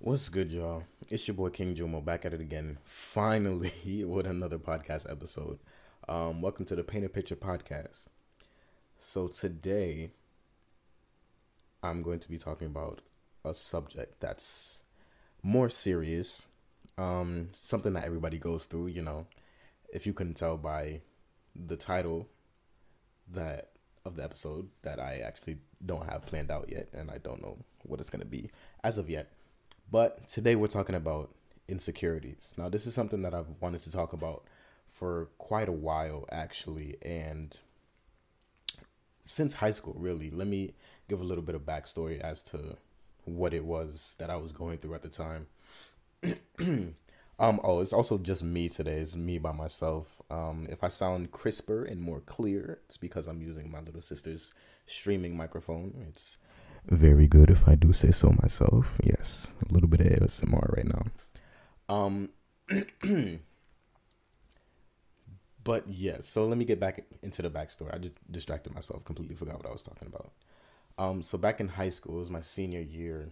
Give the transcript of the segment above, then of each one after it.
What's good, y'all? It's your boy King Jumo back at it again, finally with another podcast episode. Um, welcome to the Paint a Picture podcast. So today, I'm going to be talking about a subject that's more serious, um, something that everybody goes through. You know, if you couldn't tell by the title that of the episode that I actually don't have planned out yet, and I don't know what it's gonna be as of yet. But today we're talking about insecurities. Now, this is something that I've wanted to talk about for quite a while, actually, and since high school, really. Let me give a little bit of backstory as to what it was that I was going through at the time. um, oh, it's also just me today. It's me by myself. Um, if I sound crisper and more clear, it's because I'm using my little sister's streaming microphone. It's very good if I do say so myself. Yes, a little bit of ASMR right now. Um, but yes, so let me get back into the backstory. I just distracted myself, completely forgot what I was talking about. Um, so back in high school, it was my senior year.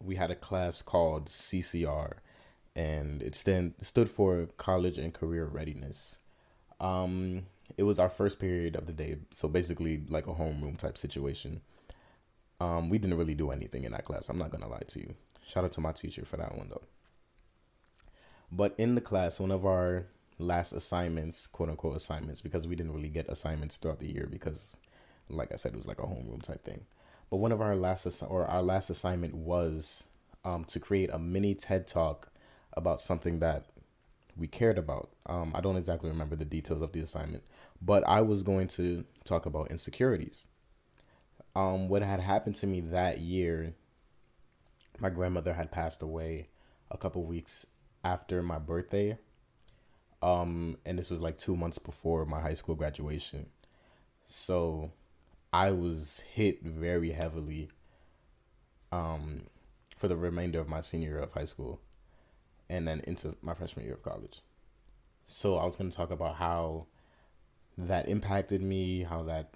We had a class called CCR, and it stand stood for College and Career Readiness. Um, it was our first period of the day, so basically like a homeroom type situation. Um, we didn't really do anything in that class. I'm not gonna lie to you. Shout out to my teacher for that one though. But in the class, one of our last assignments, quote unquote assignments, because we didn't really get assignments throughout the year because, like I said, it was like a homeroom type thing. But one of our last assi- or our last assignment was um, to create a mini TED talk about something that we cared about. Um, I don't exactly remember the details of the assignment, but I was going to talk about insecurities um, what had happened to me that year, my grandmother had passed away a couple weeks after my birthday. Um, and this was like two months before my high school graduation. So I was hit very heavily um, for the remainder of my senior year of high school and then into my freshman year of college. So I was going to talk about how that impacted me, how that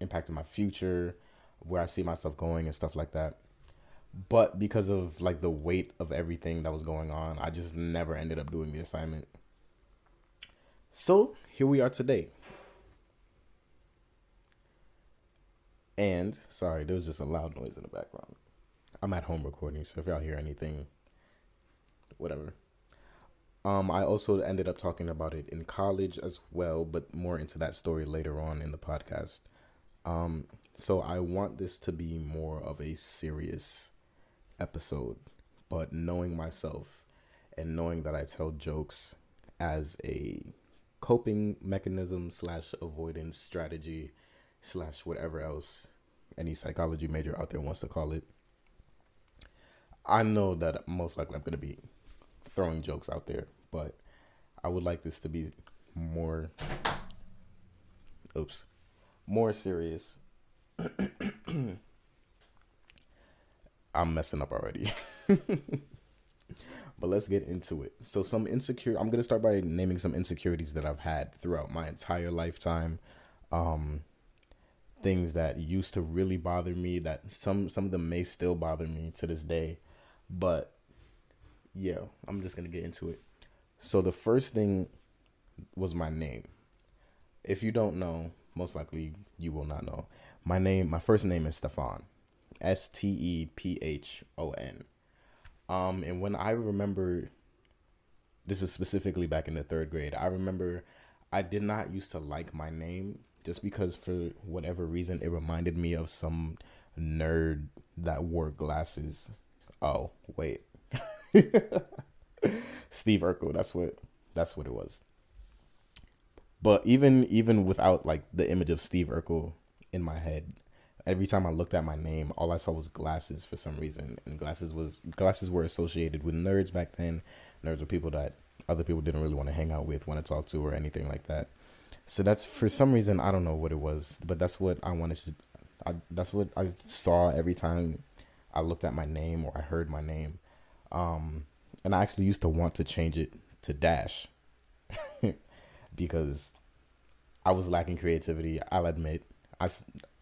impacted my future, where I see myself going and stuff like that. But because of like the weight of everything that was going on, I just never ended up doing the assignment. So here we are today. And sorry, there was just a loud noise in the background. I'm at home recording, so if y'all hear anything, whatever. Um, I also ended up talking about it in college as well, but more into that story later on in the podcast. Um, so I want this to be more of a serious episode, but knowing myself and knowing that I tell jokes as a coping mechanism slash avoidance strategy slash whatever else any psychology major out there wants to call it. I know that most likely I'm going to be throwing jokes out there, but I would like this to be more oops more serious. I'm messing up already. but let's get into it. So some insecure I'm going to start by naming some insecurities that I've had throughout my entire lifetime. Um things that used to really bother me that some some of them may still bother me to this day. But yeah, I'm just going to get into it. So the first thing was my name. If you don't know, most likely you will not know. My name, my first name is Stephon, S T E P H O N. Um, and when I remember, this was specifically back in the third grade. I remember I did not used to like my name just because for whatever reason it reminded me of some nerd that wore glasses. Oh wait, Steve Urkel. That's what that's what it was. But even even without like the image of Steve Urkel in my head, every time I looked at my name, all I saw was glasses for some reason, and glasses was glasses were associated with nerds back then. Nerds were people that other people didn't really want to hang out with, want to talk to, or anything like that. So that's for some reason I don't know what it was, but that's what I wanted to. I, that's what I saw every time I looked at my name or I heard my name, um, and I actually used to want to change it to Dash because I was lacking creativity. I'll admit. I,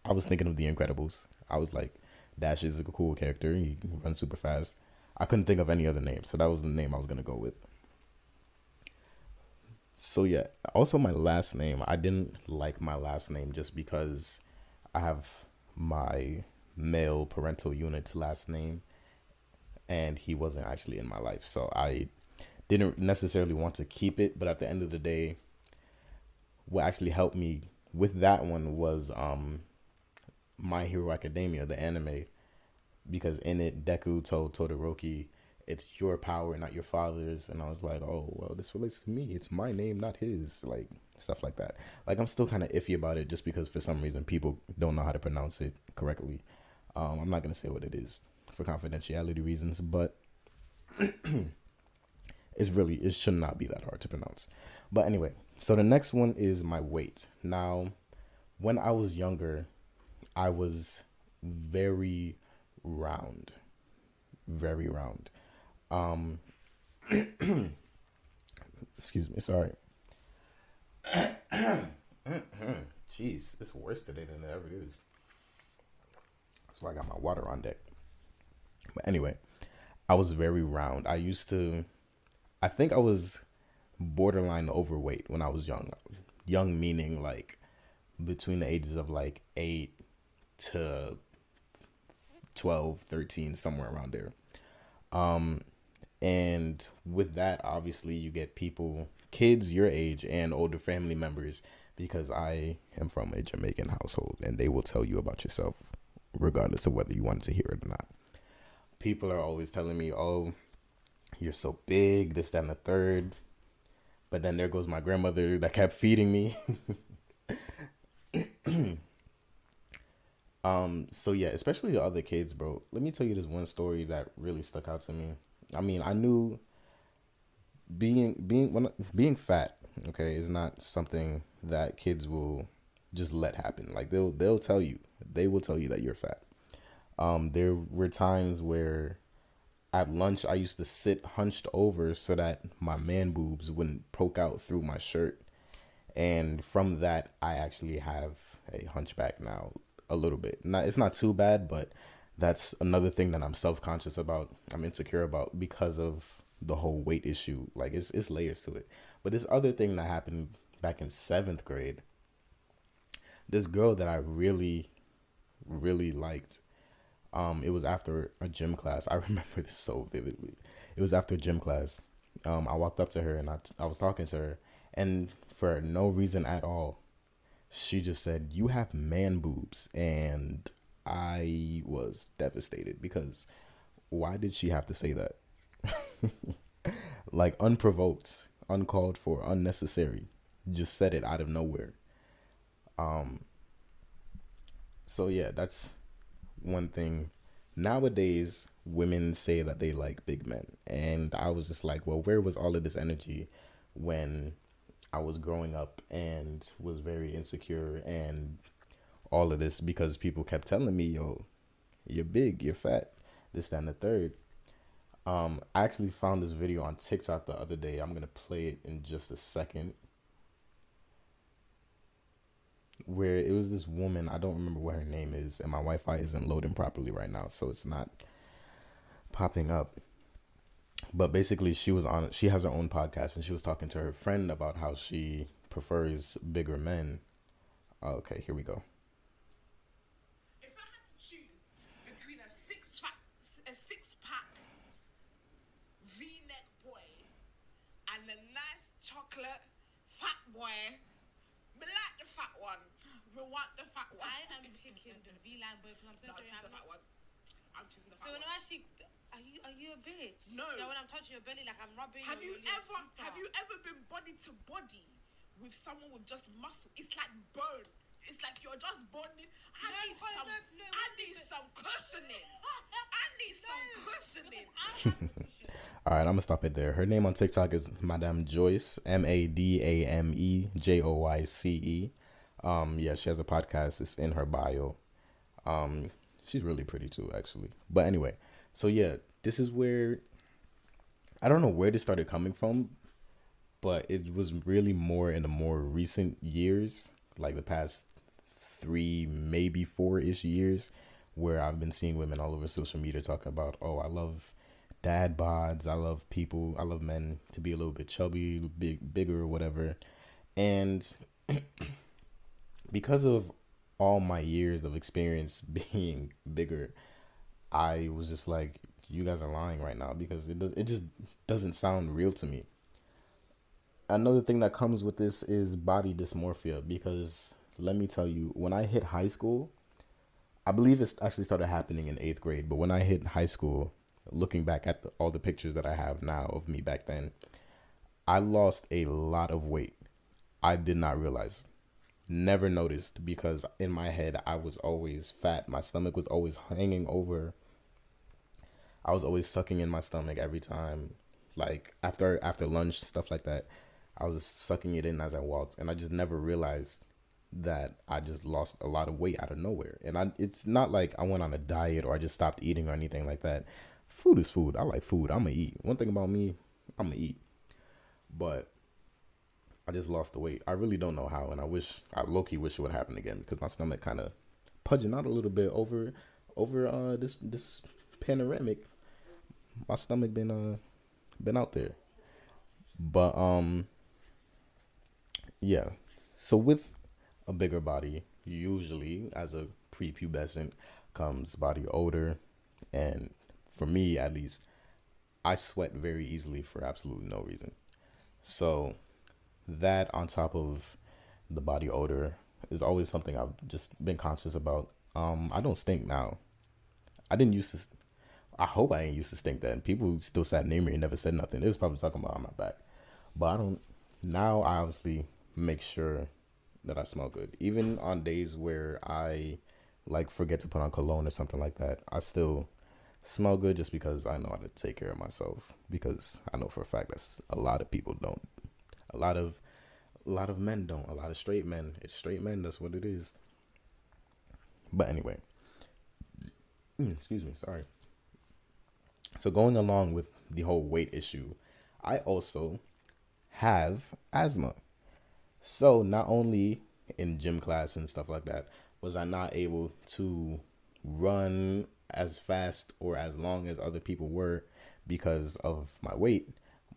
I was thinking of The Incredibles. I was like, Dash is a cool character. He runs super fast. I couldn't think of any other name, so that was the name I was gonna go with. So yeah, also my last name. I didn't like my last name just because I have my male parental unit's last name, and he wasn't actually in my life, so I didn't necessarily want to keep it. But at the end of the day, what actually helped me with that one was um my Hero Academia, the anime, because in it Deku told Todoroki, "It's your power, not your father's," and I was like, "Oh, well, this relates to me. It's my name, not his." Like stuff like that. Like I'm still kind of iffy about it, just because for some reason people don't know how to pronounce it correctly. Um, I'm not gonna say what it is for confidentiality reasons, but it's really it should not be that hard to pronounce. But anyway, so the next one is my weight. Now, when I was younger, I was very round. Very round. Um excuse me, sorry. Jeez, it's worse today than it ever is. That's why I got my water on deck. But anyway, I was very round. I used to I think I was borderline overweight when I was young. Young meaning like between the ages of like 8 to 12, 13, somewhere around there. Um, and with that, obviously, you get people, kids your age, and older family members, because I am from a Jamaican household, and they will tell you about yourself, regardless of whether you wanted to hear it or not. People are always telling me, oh, you're so big, this, that, and the third. But then there goes my grandmother that kept feeding me. Um, so yeah, especially the other kids, bro. Let me tell you this one story that really stuck out to me. I mean, I knew being being when being fat, okay, is not something that kids will just let happen. Like they'll they'll tell you. They will tell you that you're fat. Um, there were times where at lunch I used to sit hunched over so that my man boobs wouldn't poke out through my shirt. And from that I actually have a hunchback now a little bit. Not it's not too bad, but that's another thing that I'm self conscious about. I'm insecure about because of the whole weight issue. Like it's it's layers to it. But this other thing that happened back in seventh grade. This girl that I really, really liked. Um, it was after a gym class. I remember this so vividly. It was after gym class. Um, I walked up to her and I, I was talking to her, and for no reason at all, she just said, You have man boobs. And I was devastated because why did she have to say that? like unprovoked, uncalled for, unnecessary. Just said it out of nowhere. Um so yeah, that's one thing. Nowadays, women say that they like big men. And I was just like, well, where was all of this energy when I was growing up and was very insecure and all of this because people kept telling me, yo, you're big, you're fat, this, that, and the third. Um, I actually found this video on TikTok the other day. I'm gonna play it in just a second. Where it was this woman, I don't remember what her name is, and my Wi Fi isn't loading properly right now, so it's not popping up. But basically she was on she has her own podcast and she was talking to her friend about how she prefers bigger men. Oh, okay here we go. If i had to choose between a six pack a six pack v-neck boy and a nice chocolate fat boy we like the fat one we want the fat one i am picking the v-line boy because i'm so no, sorry i'm the fat one i'm choosing the fat so one when i'm actually are you are you a bitch? No. So when I'm touching your belly, like I'm rubbing. Have your, you your ever super. have you ever been body to body with someone with just muscle? It's like bone. It's like you're just bonding. I No, need some. no, no, I need wait. some cushioning. I need some cushioning. I have the cushion. all right i'm gonna stop it there her name on tiktok is madame joyce m-a-d-a-m-e j-o-y-c-e um yeah she has a podcast it's in her bio um she's really pretty too actually but anyway so yeah this is where i don't know where this started coming from but it was really more in the more recent years like the past three maybe four ish years where i've been seeing women all over social media talk about oh i love dad bods. I love people. I love men to be a little bit chubby, big, bigger, whatever. And because of all my years of experience being bigger, I was just like, you guys are lying right now because it does. It just doesn't sound real to me. Another thing that comes with this is body dysmorphia because let me tell you, when I hit high school, I believe it actually started happening in eighth grade. But when I hit high school, looking back at the, all the pictures that I have now of me back then, I lost a lot of weight. I did not realize, never noticed because in my head I was always fat. My stomach was always hanging over. I was always sucking in my stomach every time, like after after lunch stuff like that. I was sucking it in as I walked, and I just never realized that I just lost a lot of weight out of nowhere. And I it's not like I went on a diet or I just stopped eating or anything like that. Food is food. I like food. I'm gonna eat. One thing about me, I'm gonna eat. But I just lost the weight. I really don't know how, and I wish I low key wish it would happen again because my stomach kind of pudging out a little bit over over uh this this panoramic. My stomach been uh been out there, but um yeah. So with a bigger body, usually as a prepubescent comes body odor, and for me at least, I sweat very easily for absolutely no reason. So that on top of the body odor is always something I've just been conscious about. Um, I don't stink now. I didn't used to. I hope I ain't used to stink then. People still sat near me and never said nothing. They was probably talking about on my back, but I don't. Now I obviously make sure that I smell good. Even on days where I like forget to put on cologne or something like that, I still smell good just because I know how to take care of myself. Because I know for a fact that a lot of people don't. A lot of a lot of men don't. A lot of straight men. It's straight men. That's what it is. But anyway, mm, excuse me. Sorry. So going along with the whole weight issue, I also have asthma. So not only in gym class and stuff like that was I not able to run as fast or as long as other people were because of my weight,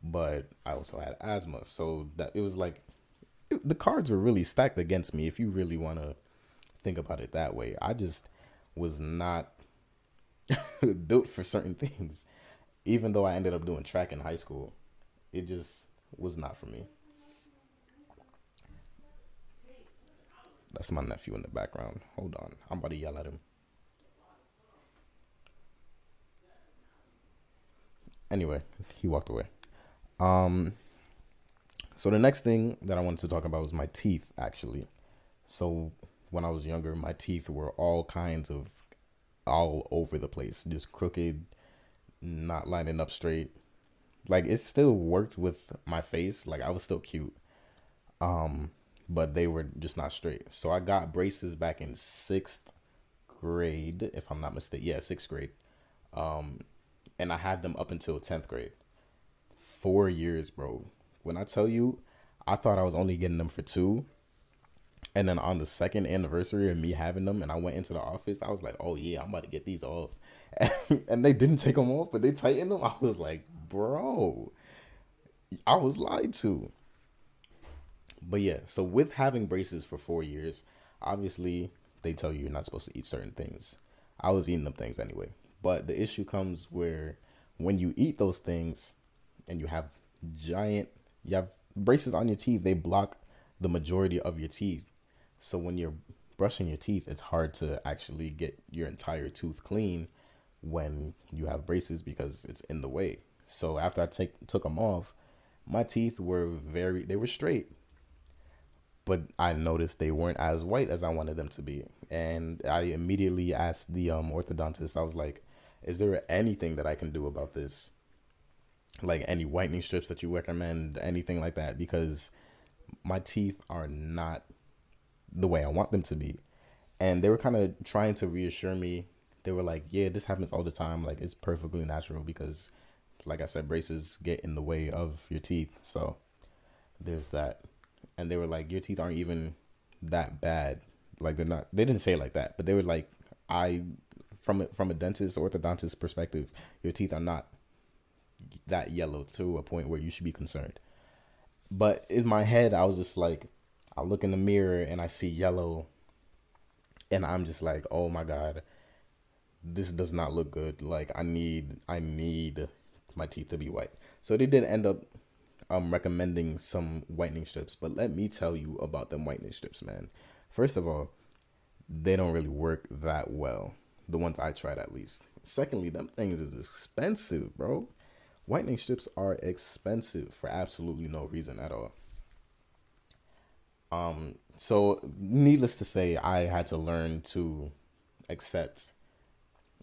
but I also had asthma. So that it was like the cards were really stacked against me if you really want to think about it that way. I just was not built for certain things. Even though I ended up doing track in high school, it just was not for me. That's my nephew in the background. Hold on. I'm about to yell at him. Anyway, he walked away. Um so the next thing that I wanted to talk about was my teeth actually. So when I was younger, my teeth were all kinds of all over the place, just crooked, not lining up straight. Like it still worked with my face, like I was still cute. Um but they were just not straight. So I got braces back in sixth grade, if I'm not mistaken. Yeah, sixth grade. Um, and I had them up until tenth grade. Four years, bro. When I tell you, I thought I was only getting them for two. And then on the second anniversary of me having them, and I went into the office, I was like, "Oh yeah, I'm about to get these off," and they didn't take them off, but they tightened them. I was like, "Bro, I was lied to." But yeah, so with having braces for four years, obviously they tell you you're not supposed to eat certain things. I was eating them things anyway. But the issue comes where when you eat those things and you have giant you have braces on your teeth, they block the majority of your teeth. So when you're brushing your teeth, it's hard to actually get your entire tooth clean when you have braces because it's in the way. So after I take took them off, my teeth were very they were straight but I noticed they weren't as white as I wanted them to be. And I immediately asked the um, orthodontist, I was like, is there anything that I can do about this? Like any whitening strips that you recommend, anything like that? Because my teeth are not the way I want them to be. And they were kind of trying to reassure me. They were like, yeah, this happens all the time. Like, it's perfectly natural because, like I said, braces get in the way of your teeth. So there's that and they were like, "Your teeth aren't even that bad. Like they're not." They didn't say like that, but they were like, "I." From from a dentist orthodontist perspective, your teeth are not that yellow to a point where you should be concerned. But in my head, I was just like, I look in the mirror and I see yellow, and I'm just like, oh my god, this does not look good. Like I need, I need my teeth to be white. So they did end up um recommending some whitening strips, but let me tell you about them whitening strips, man. First of all, they don't really work that well. The ones I tried at least. Secondly, them things is expensive, bro. Whitening strips are expensive for absolutely no reason at all. Um, so needless to say, I had to learn to accept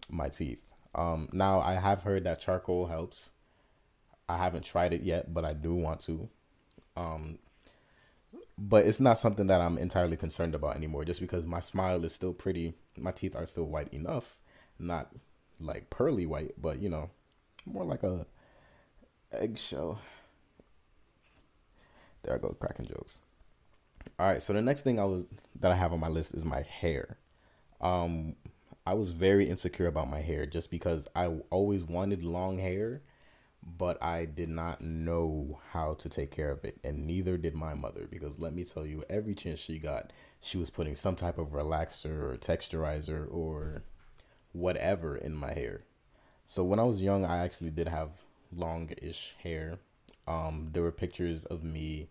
my teeth. Um, now I have heard that charcoal helps. I haven't tried it yet, but I do want to. Um, but it's not something that I'm entirely concerned about anymore. Just because my smile is still pretty, my teeth are still white enough, not like pearly white, but you know, more like a eggshell. There I go, cracking jokes. All right, so the next thing I was that I have on my list is my hair. Um, I was very insecure about my hair just because I always wanted long hair, but I did not know how to take care of it, and neither did my mother. Because let me tell you, every chance she got, she was putting some type of relaxer or texturizer or whatever in my hair. So when I was young, I actually did have long-ish hair. Um, there were pictures of me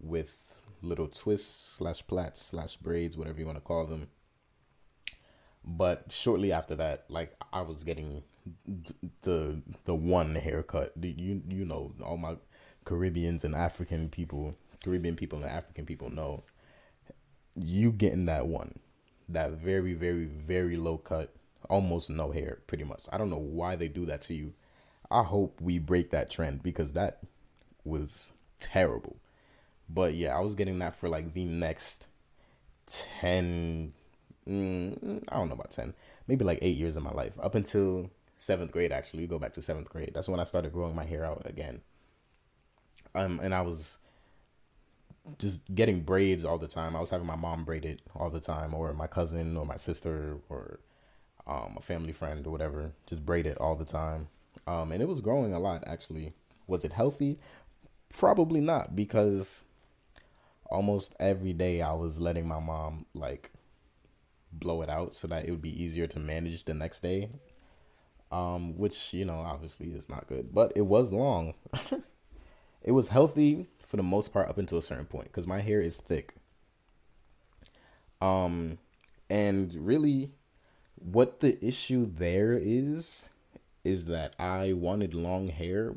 with little twists slash plaits slash braids, whatever you want to call them. But shortly after that, like I was getting the the one haircut. You you know all my Caribbeans and African people, Caribbean people and African people know you getting that one, that very very very low cut, almost no hair, pretty much. I don't know why they do that to you. I hope we break that trend because that was terrible. But yeah, I was getting that for like the next 10, mm, I don't know about 10, maybe like eight years of my life. Up until seventh grade, actually. We go back to seventh grade. That's when I started growing my hair out again. Um, and I was just getting braids all the time. I was having my mom braid it all the time, or my cousin, or my sister, or um, a family friend, or whatever. Just braid it all the time. Um, and it was growing a lot, actually. Was it healthy? Probably not, because almost every day I was letting my mom like blow it out so that it would be easier to manage the next day. Um, which, you know, obviously is not good, but it was long. it was healthy for the most part up until a certain point because my hair is thick. Um, and really, what the issue there is, is that I wanted long hair,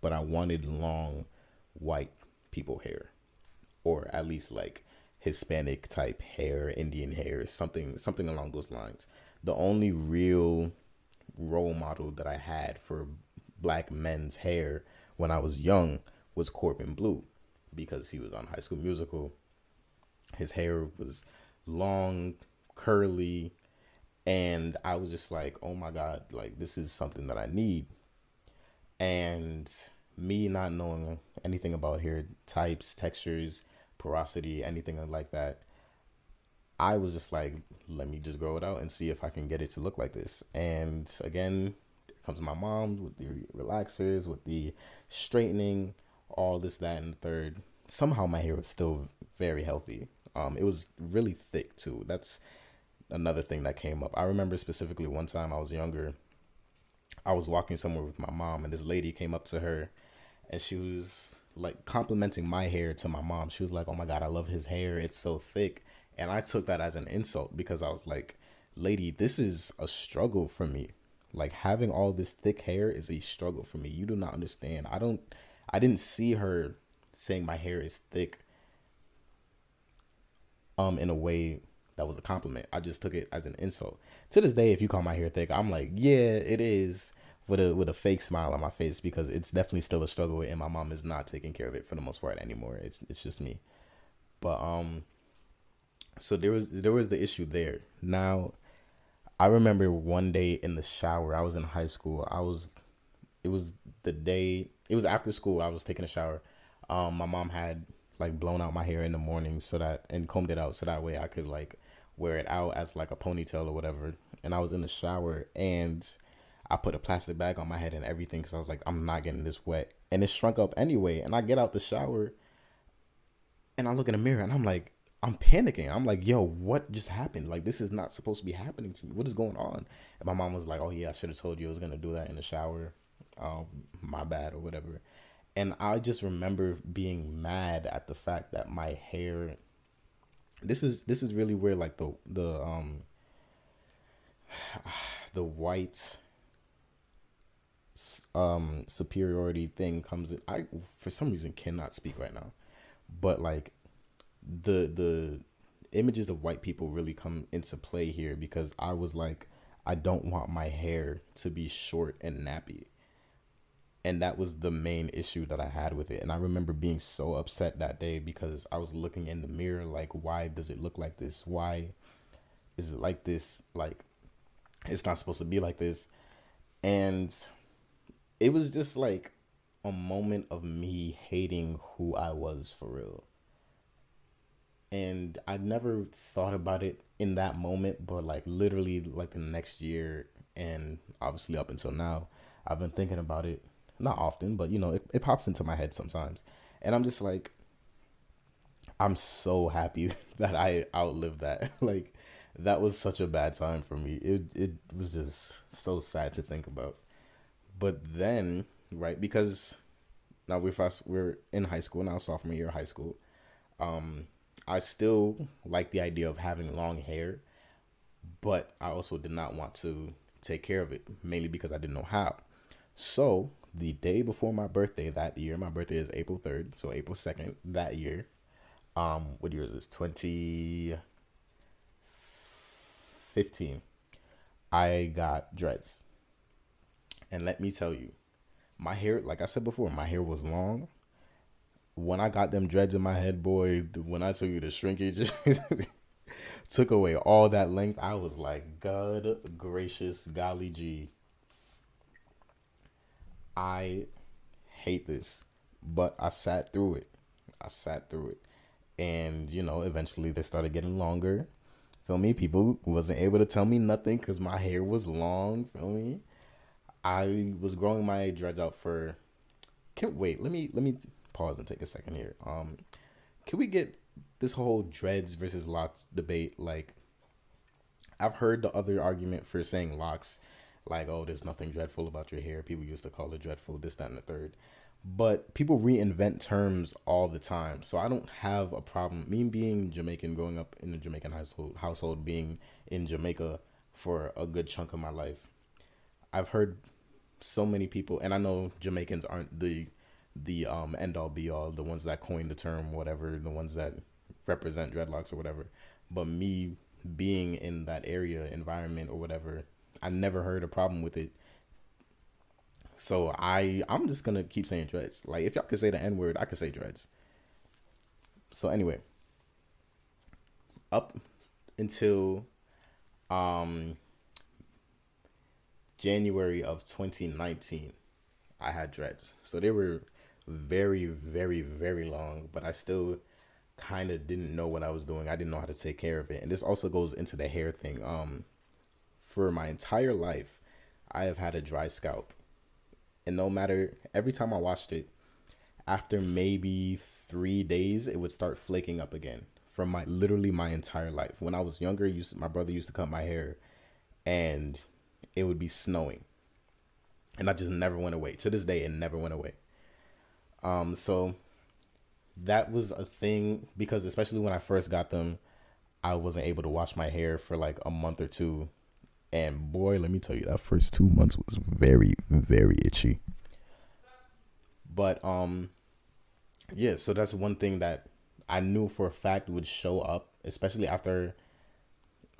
but I wanted long white people hair or at least like Hispanic type hair, Indian hair, something something along those lines. The only real role model that I had for black men's hair when I was young was Corbin Bleu because he was on High School Musical. His hair was long, curly, and I was just like, "Oh my god, like this is something that I need." And me not knowing anything about hair types, textures, porosity, anything like that. I was just like, let me just grow it out and see if I can get it to look like this. And again, comes my mom with the relaxers, with the straightening, all this, that, and the third. Somehow my hair was still very healthy. Um, it was really thick too. That's another thing that came up. I remember specifically one time I was younger. I was walking somewhere with my mom, and this lady came up to her, and she was like complimenting my hair to my mom. She was like, "Oh my god, I love his hair. It's so thick." And I took that as an insult because I was like, "Lady, this is a struggle for me. Like having all this thick hair is a struggle for me. You do not understand. I don't I didn't see her saying my hair is thick um in a way that was a compliment. I just took it as an insult. To this day, if you call my hair thick, I'm like, yeah, it is with a with a fake smile on my face because it's definitely still a struggle and my mom is not taking care of it for the most part anymore. It's it's just me. But um so there was there was the issue there. Now I remember one day in the shower, I was in high school. I was it was the day it was after school, I was taking a shower. Um my mom had like blown out my hair in the morning so that and combed it out so that way I could like wear it out as like a ponytail or whatever. And I was in the shower and I put a plastic bag on my head and everything because I was like, I'm not getting this wet. And it shrunk up anyway. And I get out the shower and I look in the mirror and I'm like, I'm panicking. I'm like, yo, what just happened? Like, this is not supposed to be happening to me. What is going on? And my mom was like, oh, yeah, I should have told you I was going to do that in the shower. Um, my bad or whatever. And I just remember being mad at the fact that my hair. This is this is really where like the the um the white um superiority thing comes in. I for some reason cannot speak right now, but like the the images of white people really come into play here because I was like, I don't want my hair to be short and nappy. And that was the main issue that I had with it. And I remember being so upset that day because I was looking in the mirror like, why does it look like this? Why is it like this? Like, it's not supposed to be like this. And it was just like a moment of me hating who I was for real and I never thought about it in that moment, but like literally like the next year and obviously up until now, I've been thinking about it not often, but you know, it, it pops into my head sometimes. And I'm just like I'm so happy that I outlived that. like that was such a bad time for me. It it was just so sad to think about. But then, right, because now we're fast we're in high school now, sophomore year of high school. Um I still like the idea of having long hair, but I also did not want to take care of it, mainly because I didn't know how. So, the day before my birthday that year, my birthday is April 3rd, so April 2nd that year. Um, what year is this? 2015. I got dreads. And let me tell you, my hair, like I said before, my hair was long when I got them dreads in my head, boy, when I told you the shrinkage took away all that length, I was like, God gracious, golly gee. I hate this, but I sat through it. I sat through it. And, you know, eventually they started getting longer. Feel me? People wasn't able to tell me nothing because my hair was long. Feel me? I was growing my dreads out for. Can't wait. Let me let me pause and take a second here. Um, can we get this whole dreads versus locks debate? Like, I've heard the other argument for saying locks, like, oh, there's nothing dreadful about your hair. People used to call it dreadful, this, that, and the third. But people reinvent terms all the time. So I don't have a problem. Me being Jamaican, growing up in a Jamaican household, household being in Jamaica for a good chunk of my life, I've heard so many people, and I know Jamaicans aren't the the um end all be all, the ones that coined the term, whatever, the ones that represent dreadlocks or whatever. But me being in that area environment or whatever, I never heard a problem with it. So I I'm just gonna keep saying dreads. Like if y'all could say the N word, I could say dreads. So anyway, up until um January of 2019, I had dreads. So they were very, very, very long, but I still kind of didn't know what I was doing. I didn't know how to take care of it. And this also goes into the hair thing. Um, for my entire life, I have had a dry scalp. And no matter, every time I washed it, after maybe three days, it would start flaking up again from my literally my entire life. When I was younger, used my brother used to cut my hair and it would be snowing. And I just never went away. To this day, it never went away. Um, so that was a thing because especially when I first got them, I wasn't able to wash my hair for like a month or two. And boy, let me tell you, that first two months was very, very itchy. But um yeah, so that's one thing that I knew for a fact would show up, especially after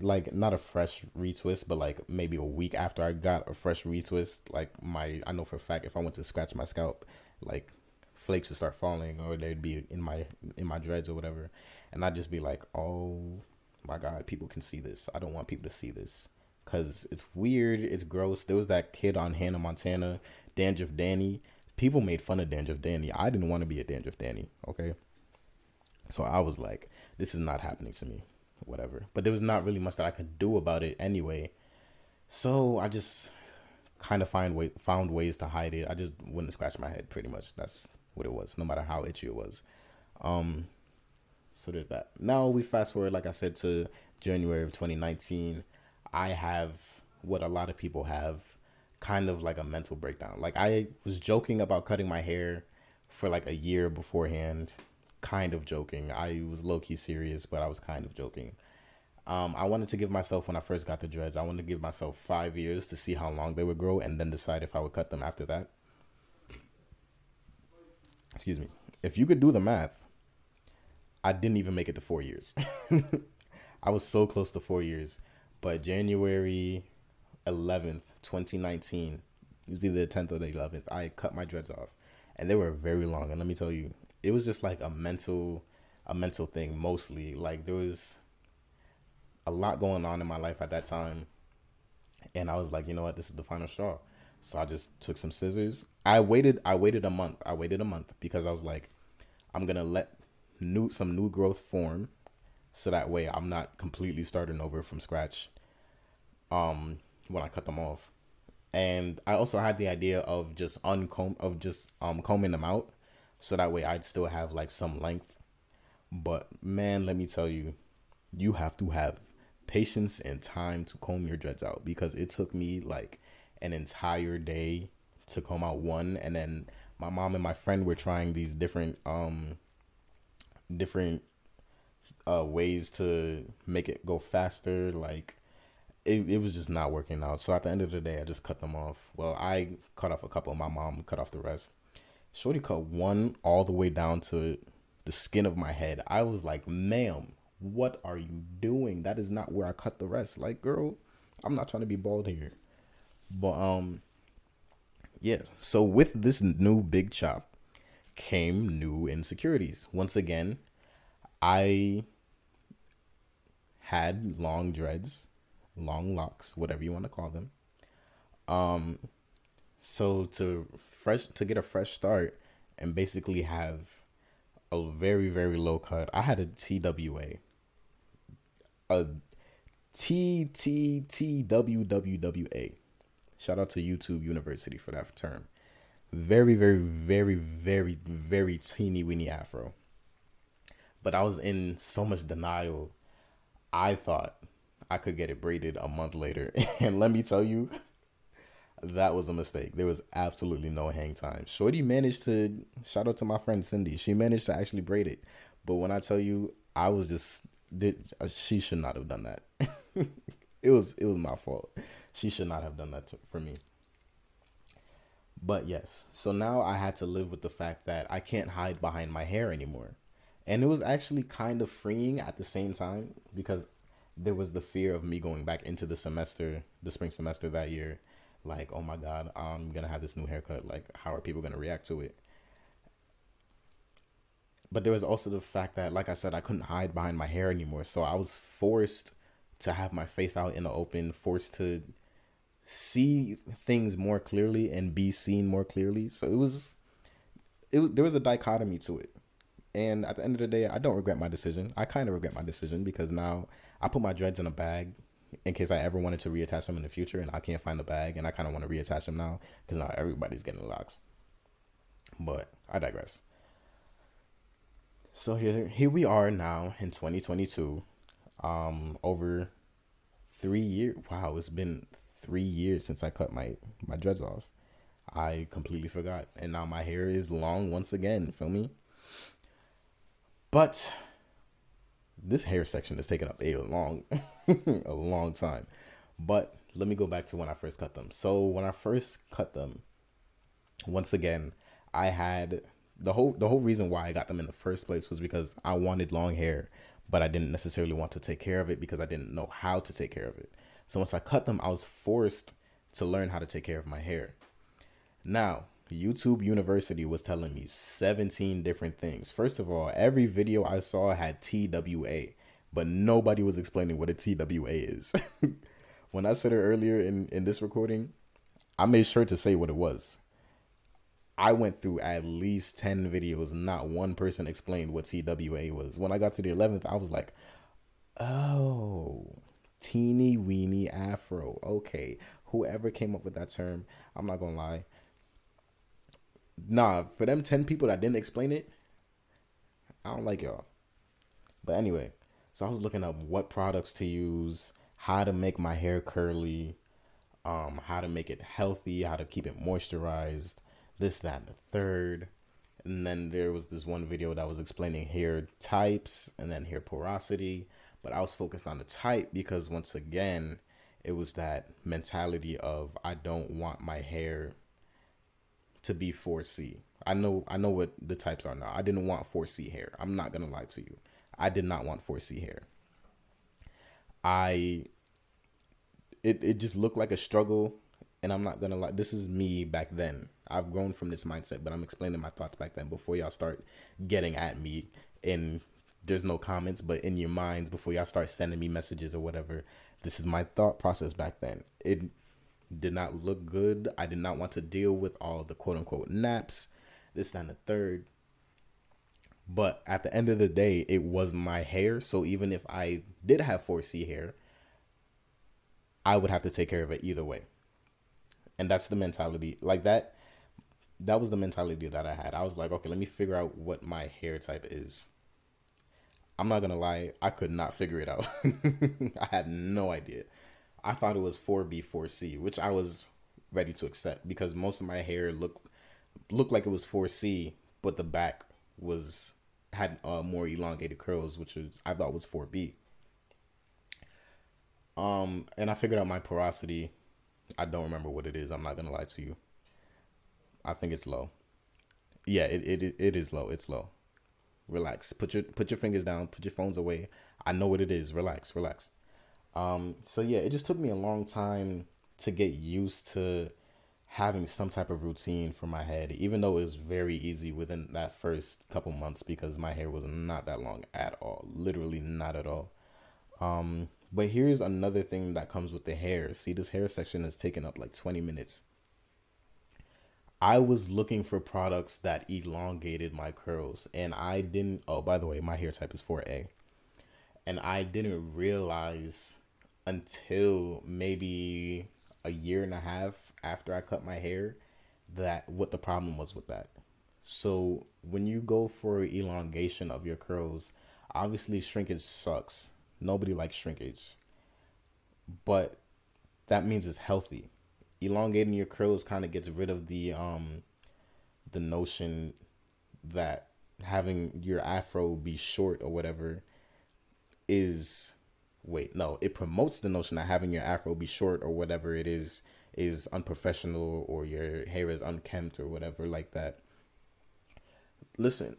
like not a fresh retwist, but like maybe a week after I got a fresh retwist, like my I know for a fact if I went to scratch my scalp, like flakes would start falling or they'd be in my in my dreads or whatever. And i'd just be like oh my god people can see this. I don't want people to see this because it's weird it's gross there was that kid on hannah montana dandruff danny people made fun of dandruff danny i didn't want to be a dandruff danny okay so i was like this is not happening to me whatever but there was not really much that i could do about it anyway so i just kind of find way found ways to hide it. I just wouldn't scratch my head. Pretty much, that's what it was. No matter how itchy it was. Um, so there's that. Now we fast forward, like I said, to January of 2019. I have what a lot of people have, kind of like a mental breakdown. Like I was joking about cutting my hair for like a year beforehand, kind of joking. I was low key serious, but I was kind of joking. Um, I wanted to give myself when I first got the dreads. I wanted to give myself five years to see how long they would grow, and then decide if I would cut them after that. Excuse me. If you could do the math, I didn't even make it to four years. I was so close to four years, but January 11th, 2019, usually the 10th or the 11th, I cut my dreads off, and they were very long. And let me tell you, it was just like a mental, a mental thing mostly. Like there was a lot going on in my life at that time, and I was like, you know what, this is the final straw. So I just took some scissors. I waited. I waited a month. I waited a month because I was like, I'm gonna let new some new growth form, so that way I'm not completely starting over from scratch. Um, when I cut them off, and I also had the idea of just uncomb of just um combing them out, so that way I'd still have like some length. But man, let me tell you, you have to have patience and time to comb your dreads out because it took me like an entire day to comb out one and then my mom and my friend were trying these different um different uh ways to make it go faster like it, it was just not working out. So at the end of the day i just cut them off. Well i cut off a couple. My mom cut off the rest. Shorty cut one all the way down to the skin of my head. I was like ma'am what are you doing? That is not where i cut the rest. Like girl i'm not trying to be bald here. But um yes, so with this new big chop came new insecurities. Once again, I had long dreads, long locks, whatever you want to call them. Um so to fresh to get a fresh start and basically have a very very low cut. I had a TWA. A T T T W W W A. Shout out to YouTube University for that term. Very, very, very, very, very teeny weeny afro. But I was in so much denial. I thought I could get it braided a month later. And let me tell you, that was a mistake. There was absolutely no hang time. Shorty managed to shout out to my friend Cindy. She managed to actually braid it. But when I tell you, I was just did uh, she should not have done that. it was it was my fault. She should not have done that to, for me. But yes, so now I had to live with the fact that I can't hide behind my hair anymore. And it was actually kind of freeing at the same time because there was the fear of me going back into the semester, the spring semester that year. Like, oh my God, I'm to have this new haircut. Like, how are people to react to it? But there was also the fact that, like I said, I couldn't hide behind my hair anymore. So I was forced to have my face out in the open, forced to see things more clearly and be seen more clearly. So it was it was there was a dichotomy to it. And at the end of the day, I don't regret my decision. I kind of regret my decision because now I put my dreads in a bag in case I ever wanted to reattach them in the future and I can't find the bag and I kind of want to reattach them now because now everybody's getting locks. But I digress. So here here we are now in 2022 um over 3 years. Wow, it's been three years since I cut my my dreads off. I completely forgot, and now my hair is long once again. Feel me? But this hair section is taking up a long, a long time. But let me go back to when I first cut them. So when I first cut them, once again, I had the whole the whole reason why I got them in the first place was because I wanted long hair, but I didn't necessarily want to take care of it because I didn't know how to take care of it. So once I cut them, I was forced to learn how to take care of my hair. Now, YouTube University was telling me 17 different things. First of all, every video I saw had TWA, but nobody was explaining what a TWA is. when I said it earlier in, in this recording, I made sure to say what it was. I went through at least 10 videos, not one person explained what TWA was. When I got to the 11th, I was like, oh, teeny weeny afro. Okay, whoever came up with that term, I'm not gonna lie. Nah, for them ten people that didn't explain it, I don't like y'all. But anyway, so I was looking up what products to use, how to make my hair curly, um, how to make it healthy, how to keep it moisturized, this, that, and the third. And then there was this one video that was explaining hair types and then hair porosity. But I was focused on the type because once again, it was that mentality of I don't want my hair to be 4C. I know I know what the types are now. I didn't want 4C hair. I'm not gonna lie to you. I did not want 4C hair. I it it just looked like a struggle and I'm not gonna lie. This is me back then. I've grown from this mindset, but I'm explaining my thoughts back then before y'all start getting at me and there's no comments, but in your minds before y'all start sending me messages or whatever. This is my thought process back then. It did not look good. I did not want to deal with all the quote unquote naps, this, that, and the third. But at the end of the day, it was my hair. So even if I did have 4C hair, I would have to take care of it either way. And that's the mentality. Like that that was the mentality that I had. I was like, okay, let me figure out what my hair type is. I'm not gonna lie, I could not figure it out. I had no idea. I thought it was 4B, 4C, which I was ready to accept because most of my hair looked looked like it was 4C, but the back was had uh, more elongated curls, which was I thought was 4B. Um, and I figured out my porosity. I don't remember what it is. I'm not gonna lie to you. I think it's low. Yeah, it, it it is low. It's low. Relax. Put your put your fingers down. Put your phones away. I know what it is. Relax. Relax. Um. So yeah, it just took me a long time to get used to having some type of routine for my head, even though it was very easy within that first couple months because my hair was not that long at all. Literally not at all. Um. But here's another thing that comes with the hair. See, this hair section has taken up like 20 minutes. I was looking for products that elongated my curls, and I didn't. Oh, by the way, my hair type is 4A. And I didn't realize until maybe a year and a half after I cut my hair that what the problem was with that. So, when you go for elongation of your curls, obviously shrinkage sucks Nobody likes shrinkage. But that means it's healthy. Elongating your curls kind of gets rid of the um the notion that having your afro be short or whatever is wait, no, it promotes the notion that having your afro be short or whatever it is is unprofessional or your hair is unkempt or whatever like that. Listen,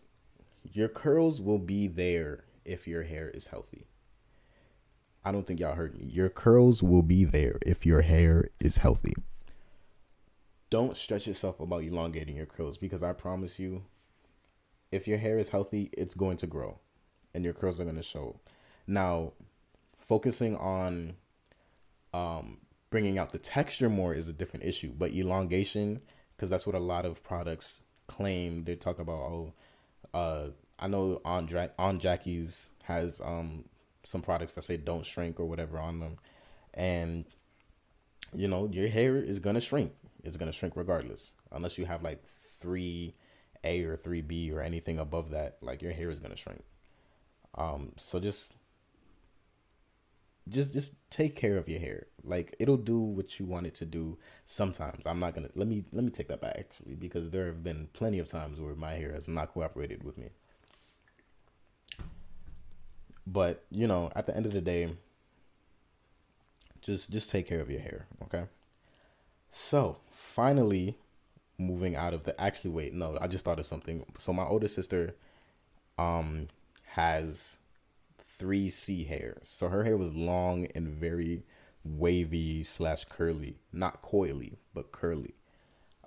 your curls will be there if your hair is healthy. I don't think y'all heard me. Your curls will be there if your hair is healthy. Don't stress yourself about elongating your curls because I promise you, if your hair is healthy, it's going to grow and your curls are going to show. Now, focusing on um, bringing out the texture more is a different issue, but elongation, because that's what a lot of products claim. They talk about, oh, uh, I know on, Dra- Aunt Jackie's has um, some products that say don't shrink or whatever on them. And you know, your hair is gonna shrink. It's gonna shrink regardless. Unless you have like three A or three B or anything above that, like your hair is gonna shrink. Um, so just just just take care of your hair. Like it'll do what you want it to do sometimes. I'm not gonna let me let me take that back actually because there have been plenty of times where my hair has not cooperated with me. But you know, at the end of the day, just just take care of your hair, okay? So finally, moving out of the actually wait no I just thought of something. So my older sister, um, has three C hair. So her hair was long and very wavy slash curly, not coily but curly.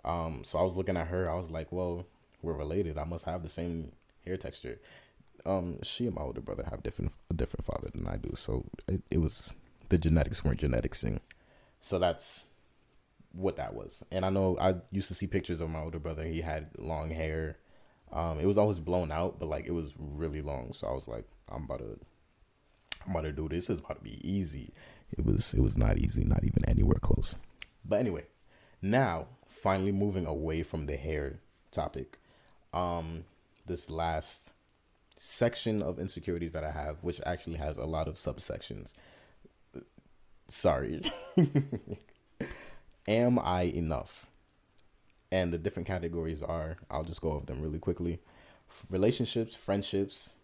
Um, so I was looking at her. I was like, well, we're related. I must have the same hair texture um she and my older brother have different a different father than I do, so it, it was the genetics weren't geneticsing. So that's what that was. And I know I used to see pictures of my older brother. He had long hair. Um, it was always blown out, but like it was really long. So I was like, I'm about to, I'm about to do this. It's about to be easy. it was it was not easy, not even anywhere close. But anyway, now finally moving away from the hair topic. Um this last section of insecurities that I have, which actually has a lot of subsections. Sorry. Am I enough? And the different categories are, I'll just go over them really quickly. Relationships, friendships,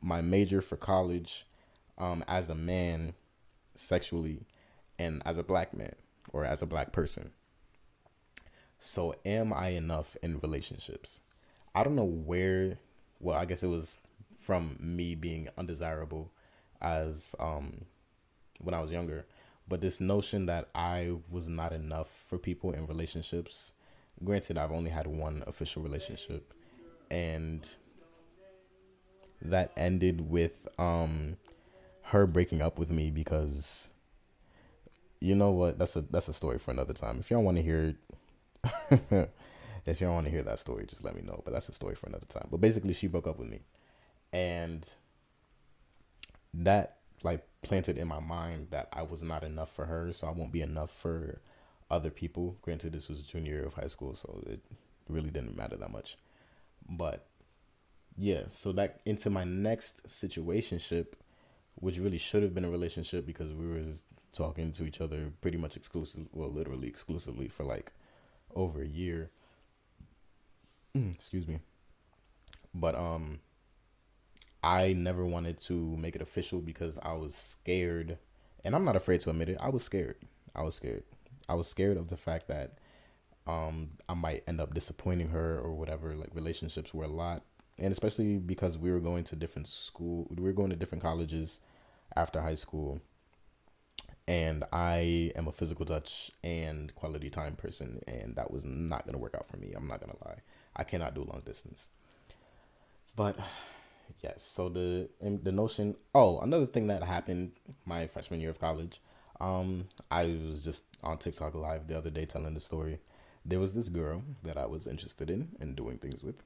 my major for college, um, as a man, sexually, and as a black man or as a black person. So, am I enough in relationships? I don't know where. Well, I guess it was from me being undesirable as um when I was younger, but this notion that I was not enough for people in relationships. Granted, I've only had one official relationship, and that ended with um her breaking up with me because you know what? That's a that's a story for another time. If y'all want to hear if y'all want to hear that story just let me know. But that's a story for another time. But basically she broke up with me. And that like planted in my mind that I was not enough for her so I won't be enough for other people. Granted this was junior year of high school so it really didn't matter that much. But yeah so that into my next situationship which really should have been a relationship because we were talking to each other pretty much exclusive well literally exclusively for like over a year. Excuse me. But um i never wanted to make it official because i was scared and i'm not afraid to admit it i was scared. I was scared. I was scared of the fact that um i might end up disappointing her or whatever like relationships were a lot and especially because we were going to different school we were going to different colleges after high school and I am a physical touch and quality time person, and that was not gonna work out for me. I'm not gonna lie. I cannot do long distance. But yes, so the the notion. Oh, another thing that happened my freshman year of college. Um, I was just on TikTok live the other day telling the story. There was this girl that I was interested in and doing things with,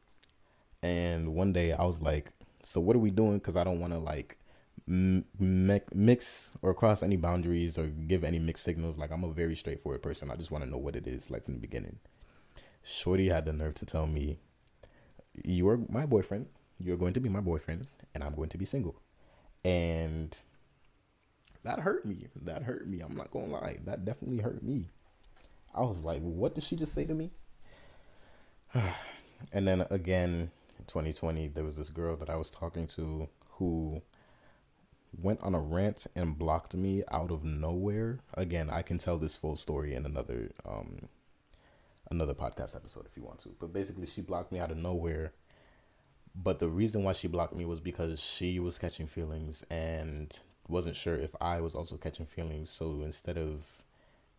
and one day I was like, "So what are we doing?" Because I don't want to like mix or cross any boundaries or give any mixed signals. Like I'm a very straightforward person. I just want to know what it is, like from the beginning. Shorty had the nerve to tell me, "You are my boyfriend. You're going to be my boyfriend, and I'm going to be single." And that hurt me. That hurt me. I'm not gonna lie. That definitely hurt me. I was like, "What did she just say to me?" and then again, 2020, there was this girl that I was talking to who went on a rant and blocked me out of nowhere. Again, I can tell this full story in another um another podcast episode if you want to. But basically she blocked me out of nowhere. But the reason why she blocked me was because she was catching feelings and wasn't sure if I was also catching feelings. So instead of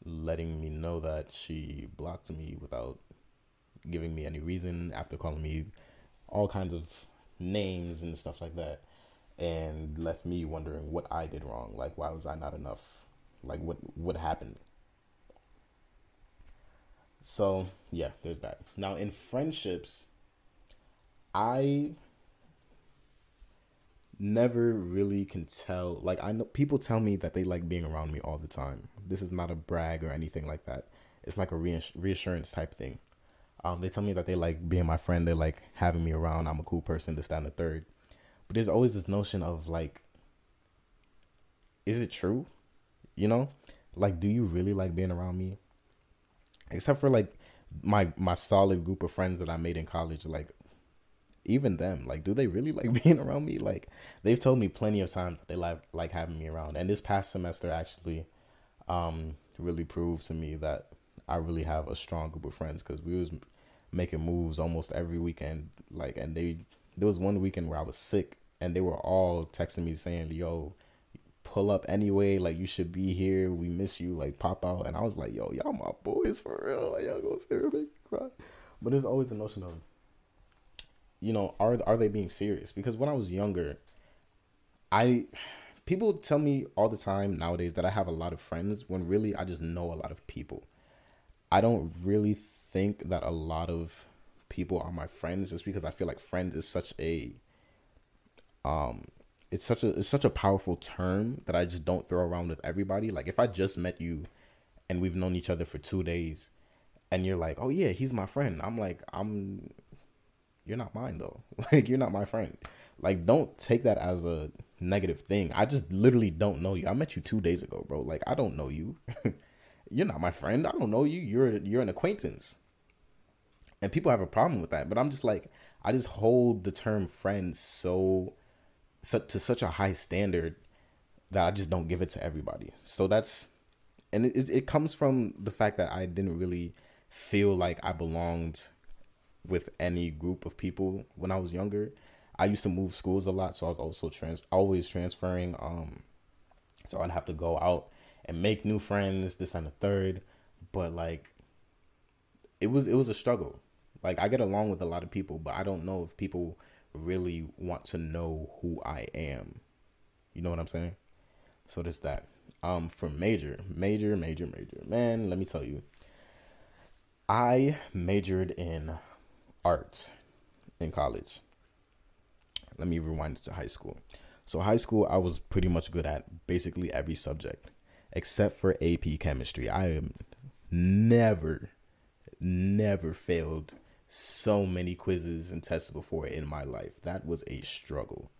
letting me know that she blocked me without giving me any reason after calling me all kinds of names and stuff like that and left me wondering what I did wrong. Like, why was I not enough? Like, what what happened? So yeah, there's that. Now in friendships, I never really can tell. Like I know people tell me that they like being around me all the time. This is not a brag or anything like that. It's like a reassurance type thing. Um, they tell me that they like being my friend. They like having me around. I'm a cool person. This, that, and the third. But there's always this notion of like, is it true? You know, like, do you really like being around me? Except for like my my solid group of friends that I made in college, like even them, like, do they really like being around me? Like, they've told me plenty of times that they like like having me around. And this past semester actually, um, really proved to me that I really have a strong group of friends because we was making moves almost every weekend. Like, and they there was one weekend where I was sick and they were all texting me saying, "Yo, pull up anyway. Like you should be here. We miss you. Like pop out." And I was like, "Yo, y'all my boys for real. Like y'all go sit here make me cry." But there's always a notion of, you know, are are they being serious? Because when I was younger, I people tell me all the time nowadays that I have a lot of friends when really I just know a lot of people. I don't really think that a lot of people are my friends just because I feel like friends is such a um it's such a it's such a powerful term that I just don't throw around with everybody. Like if I just met you and we've known each other for 2 days and you're like, "Oh yeah, he's my friend." I'm like, "I'm you're not mine though. Like you're not my friend." Like don't take that as a negative thing. I just literally don't know you. I met you 2 days ago, bro. Like I don't know you. you're not my friend. I don't know you. You're you're an acquaintance. And people have a problem with that, but I'm just like I just hold the term friend so to such a high standard that I just don't give it to everybody. So that's and it it comes from the fact that I didn't really feel like I belonged with any group of people when I was younger. I used to move schools a lot, so I was also trans always transferring. Um, so I'd have to go out and make new friends, this and the third. But like, it was it was a struggle. Like I get along with a lot of people, but I don't know if people really want to know who I am. You know what I'm saying? So there's that. Um, for major, major, major, major, man, let me tell you, I majored in art in college. Let me rewind to high school. So high school, I was pretty much good at basically every subject except for AP chemistry. I am never, never failed so many quizzes and tests before in my life. That was a struggle.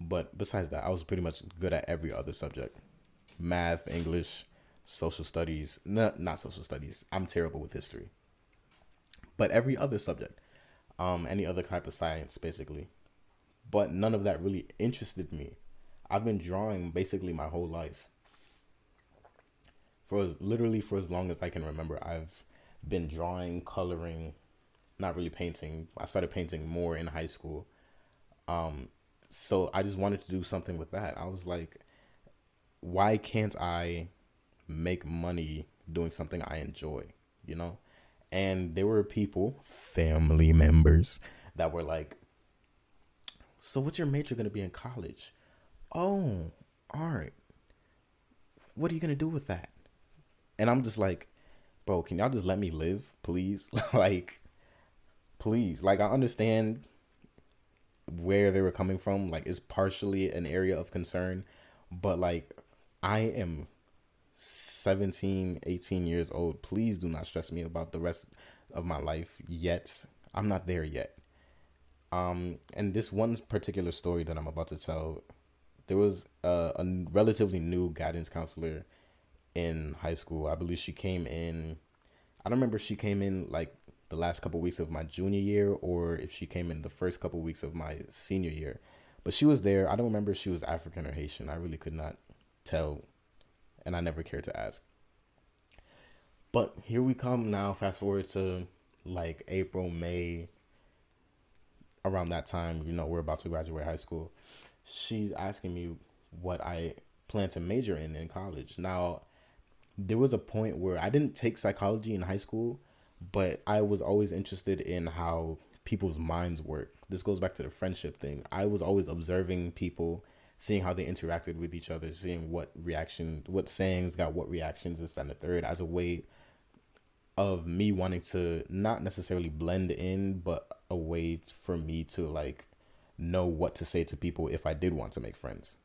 But besides that, I was pretty much good at every other subject math, English, social studies. No, not social studies. I'm terrible with history. But every other subject, um, any other type of science, basically. But none of that really interested me. I've been drawing basically my whole life. For as, literally for as long as I can remember, I've been drawing, coloring, not really painting. I started painting more in high school. Um, so I just wanted to do something with that. I was like, why can't I make money doing something I enjoy, you know? And there were people, family members, that were like, so what's your major going to be in college? Oh, art. What are you going to do with that? And I'm just like, bro, can y'all just let me live, please? like, please. Like I understand where they were coming from. Like it's partially an area of concern, but like I am 17, 18 years old. Please do not stress me about the rest of my life yet. I'm not there yet. Um, and this one particular story that I'm about to tell, there was a, a relatively new guidance counselor in high school. I believe she came in. I don't remember she came in like the last couple weeks of my junior year or if she came in the first couple weeks of my senior year. But she was there. I don't remember if she was African or Haitian. I really could not tell and I never cared to ask. But here we come now, fast forward to like April, May, around that time, you know, we're about to graduate high school. She's asking me what I plan to major in in college. Now, there was a point where I didn't take psychology in high school, but I was always interested in how people's minds work. This goes back to the friendship thing. I was always observing people, seeing how they interacted with each other, seeing what reaction, what sayings got what reactions, this and the third, as a way of me wanting to not necessarily blend in, but a way for me to like know what to say to people if I did want to make friends.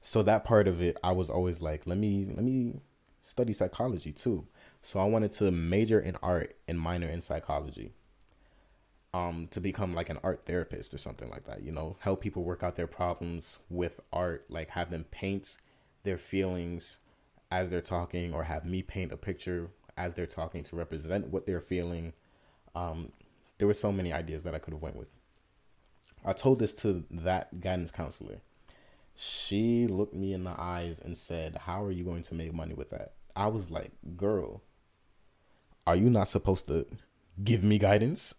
So that part of it, I was always like, let me let me study psychology too. So I wanted to major in art and minor in psychology. Um, to become like an art therapist or something like that, you know, help people work out their problems with art, like have them paint their feelings as they're talking, or have me paint a picture as they're talking to represent what they're feeling. Um, there were so many ideas that I could have went with. I told this to that guidance counselor. She looked me in the eyes and said, "How are you going to make money with that?" I was like, "Girl, are you not supposed to give me guidance?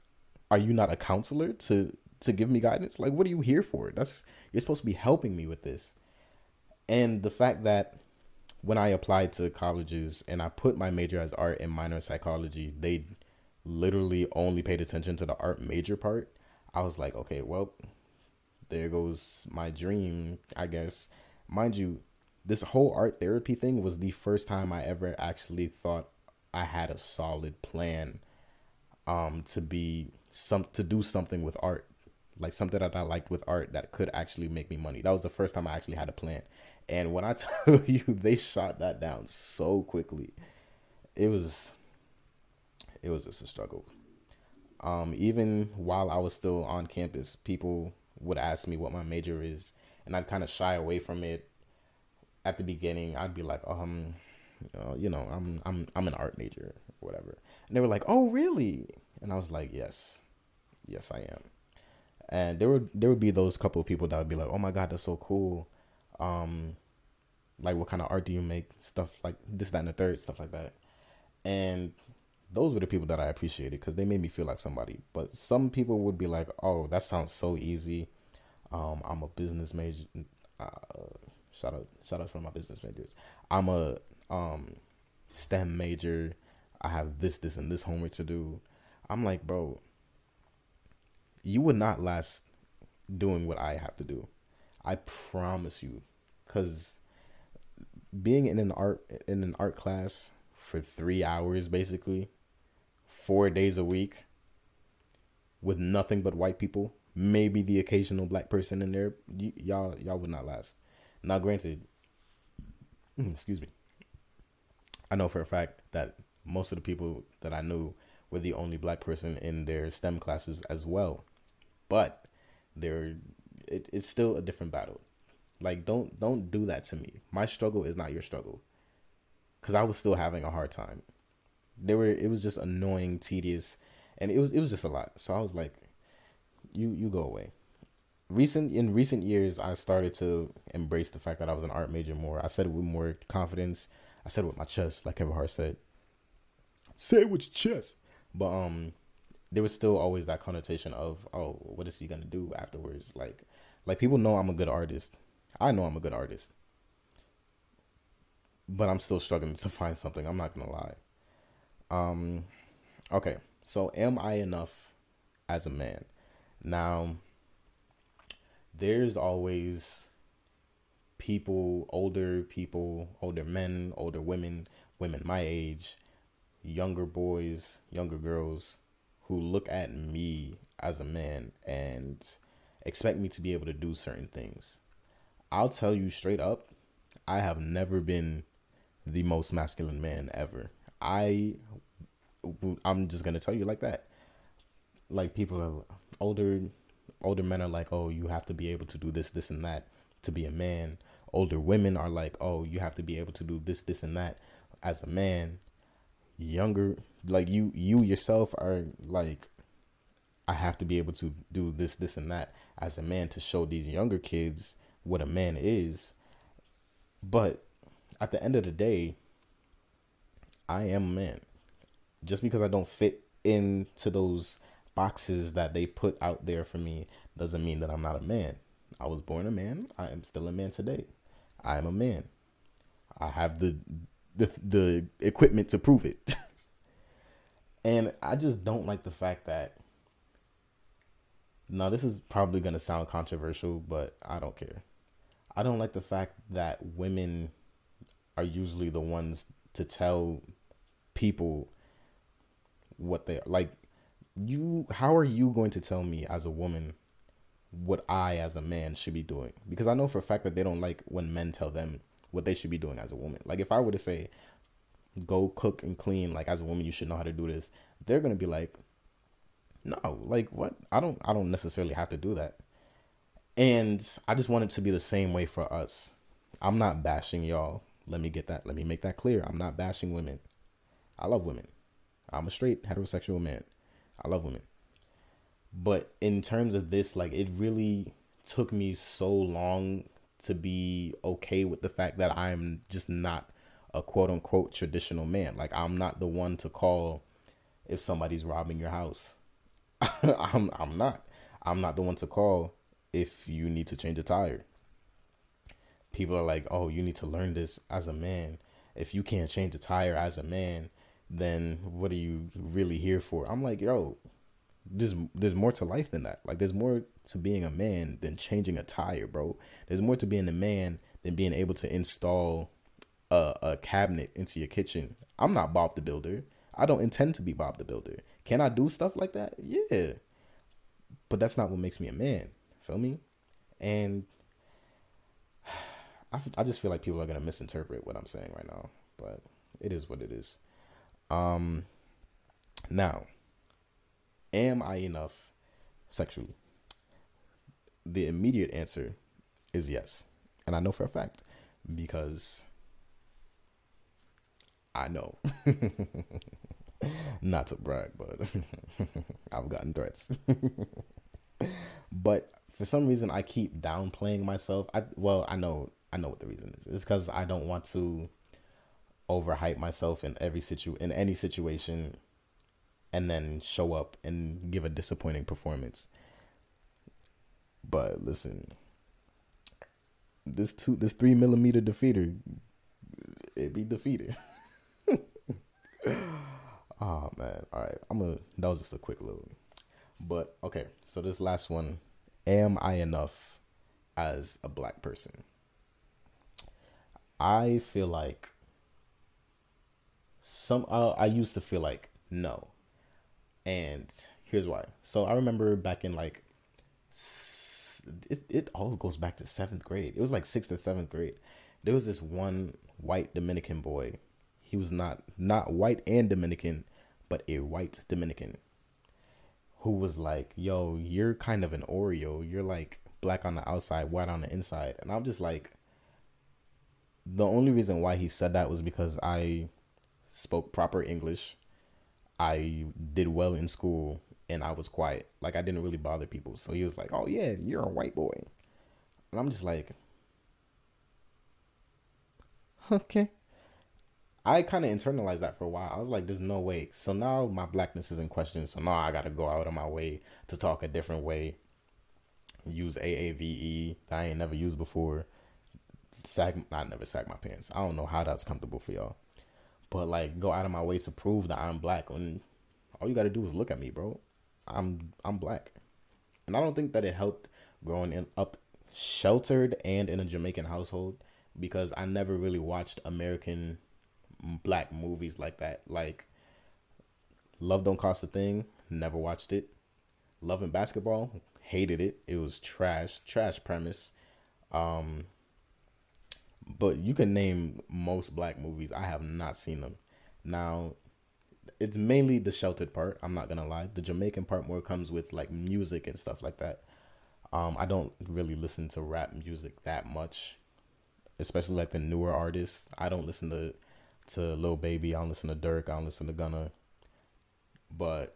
Are you not a counselor to to give me guidance? Like what are you here for? That's you're supposed to be helping me with this." And the fact that when I applied to colleges and I put my major as art and minor psychology, they literally only paid attention to the art major part. I was like, okay, well, there goes my dream, I guess. Mind you, this whole art therapy thing was the first time I ever actually thought I had a solid plan um to be some to do something with art. like something that I liked with art that could actually make me money. That was the first time I actually had a plan. And when I tell you they shot that down so quickly, it was it was just a struggle. Um, even while I was still on campus, people would ask me what my major is, and I'd kind of shy away from it. At the beginning, I'd be like, um, uh, you know, I'm I'm I'm an art major or whatever, and they were like, oh really? And I was like, yes, yes I am. And there would there would be those couple of people that would be like, oh my god, that's so cool. Um, like what kind of art do you make? Stuff like this, that, and the third, stuff like that. And those were the people that I appreciated because they made me feel like somebody. But some people would be like, "Oh, that sounds so easy." Um, I'm a business major. Uh, shout out, shout out for my business majors. I'm a um, STEM major. I have this, this, and this homework to do. I'm like, bro, you would not last doing what I have to do. I promise you, because being in an art in an art class for three hours basically four days a week with nothing but white people, maybe the occasional black person in there, y- y'all y'all would not last. Now, granted, excuse me, I know for a fact that most of the people that I knew were the only black person in their STEM classes as well, but there, it, it's still a different battle. Like, don't don't do that to me. My struggle is not your struggle, because I was still having a hard time they were it was just annoying, tedious, and it was it was just a lot. So I was like, you you go away. Recent in recent years, I started to embrace the fact that I was an art major more. I said it with more confidence. I said it with my chest, like Kevin Hart said. Say it with your chest. But um, there was still always that connotation of, oh, what is he gonna do afterwards? Like, like people know I'm a good artist. I know I'm a good artist, but I'm still struggling to find something. I'm not gonna lie. Um, okay, so am I enough as a man? Now, there's always people, older people, older men, older women, women my age, younger boys, younger girls who look at me as a man and expect me to be able to do certain things. I'll tell you straight up, I have never been the most masculine man ever. I I'm just gonna tell you like that. Like people are older older men are like, oh, you have to be able to do this, this, and that to be a man. Older women are like, oh, you have to be able to do this, this, and that as a man. Younger, like you, you yourself are like, I have to be able to do this, this, and that as a man to show these younger kids what a man is. But at the end of the day, I am a man just because I don't fit into those boxes that they put out there for me doesn't mean that I'm not a man. I was born a man. I am still a man today. I am a man. I have the the the equipment to prove it. and I just don't like the fact that now this is probably going to sound controversial, but I don't care. I don't like the fact that women are usually the ones to tell people what they like you how are you going to tell me as a woman what I as a man should be doing? Because I know for a fact that they don't like when men tell them what they should be doing as a woman. Like if I were to say go cook and clean like as a woman you should know how to do this, they're going to be like no, like what? I don't I don't necessarily have to do that. And I just want it to be the same way for us. I'm not bashing y'all. Let me get that. Let me make that clear. I'm not bashing women. I love women. I'm a straight heterosexual man. I love women. But in terms of this, like it really took me so long to be okay with the fact that I'm just not a quote unquote traditional man. Like I'm not the one to call if somebody's robbing your house. I'm I'm not. I'm not the one to call if you need to change a tire. People are like, "Oh, you need to learn this as a man. If you can't change a tire as a man, then what are you really here for? I'm like, yo, there's there's more to life than that. Like there's more to being a man than changing a tire, bro. There's more to being a man than being able to install a, a cabinet into your kitchen. I'm not Bob the Builder. I don't intend to be Bob the Builder. Can I do stuff like that? Yeah. but that's not what makes me a man. Feel me? And I, I just feel like people are gonna misinterpret what I'm saying right now, but it is what it is. Um, now, am I enough sexually? The immediate answer is yes, and I know for a fact because I know. Not to brag, but I've gotten threats. but for some reason, I keep downplaying myself. I well, I know, I know what the reason is. It's because I don't want to overhype myself in every situ in any situation, and then show up and give a disappointing performance. But listen, this two, this three millimeter defeater, it be defeated. oh man! All right, I'm gonna. That was just a quick little. But okay, so this last one, am I enough as a black person? I feel like some. Uh, I used to feel like no, and here's why. So I remember back in like. It, it all goes back to seventh grade. It was like sixth or seventh grade. There was this one white Dominican boy. He was not not white and Dominican, but a white Dominican who was like, "Yo, you're kind of an Oreo. You're like black on the outside, white on the inside." And I'm just like the only reason why he said that was because I spoke proper English. I did well in school and I was quiet. Like I didn't really bother people. So he was like, "Oh yeah, you're a white boy." And I'm just like, "Okay." I kind of internalized that for a while. I was like, "There's no way." So now my blackness is in question. So now I got to go out of my way to talk a different way. Use AAVE that I ain't never used before. Sag, I never sag my pants. I don't know how that's comfortable for y'all, but like go out of my way to prove that I'm black. When all you got to do is look at me, bro. I'm I'm black, and I don't think that it helped growing in, up sheltered and in a Jamaican household because I never really watched American black movies like that. Like Love Don't Cost a Thing, never watched it. Love and Basketball, hated it. It was trash, trash premise. Um but you can name most black movies. I have not seen them. Now, it's mainly the sheltered part. I'm not gonna lie. The Jamaican part more comes with like music and stuff like that. Um, I don't really listen to rap music that much, especially like the newer artists. I don't listen to to Lil Baby. I don't listen to Durk. I don't listen to Gunna. But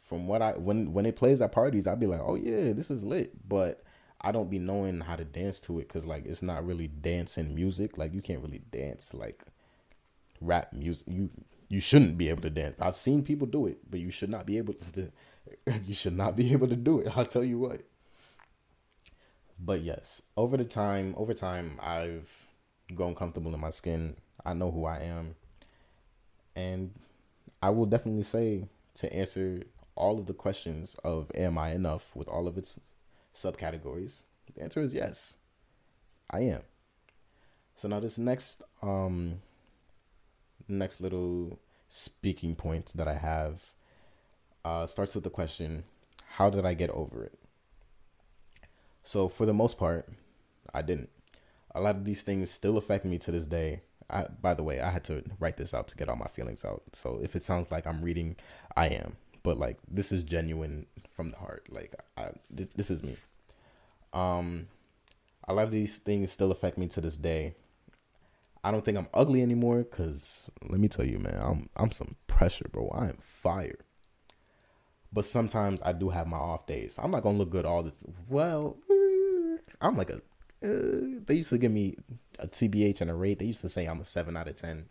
from what I when when it plays at parties, I'd be like, oh yeah, this is lit. But I don't be knowing how to dance to it because like it's not really dancing music. Like you can't really dance like rap music. You you shouldn't be able to dance. I've seen people do it, but you should not be able to. You should not be able to do it. I'll tell you what. But yes, over the time, over time, I've grown comfortable in my skin. I know who I am, and I will definitely say to answer all of the questions of am I enough with all of its subcategories? The answer is yes. I am. So now this next um next little speaking point that I have uh starts with the question, how did I get over it? So for the most part, I didn't. A lot of these things still affect me to this day. I, by the way, I had to write this out to get all my feelings out. So if it sounds like I'm reading, I am. But like this is genuine from the heart. Like I, th- this is me. Um, a lot of these things still affect me to this day. I don't think I'm ugly anymore. Cause let me tell you, man, I'm I'm some pressure, bro. I am fire. But sometimes I do have my off days. I'm not gonna look good all the. Well, eh, I'm like a. Uh, they used to give me a TBH and a rate. They used to say I'm a seven out of ten.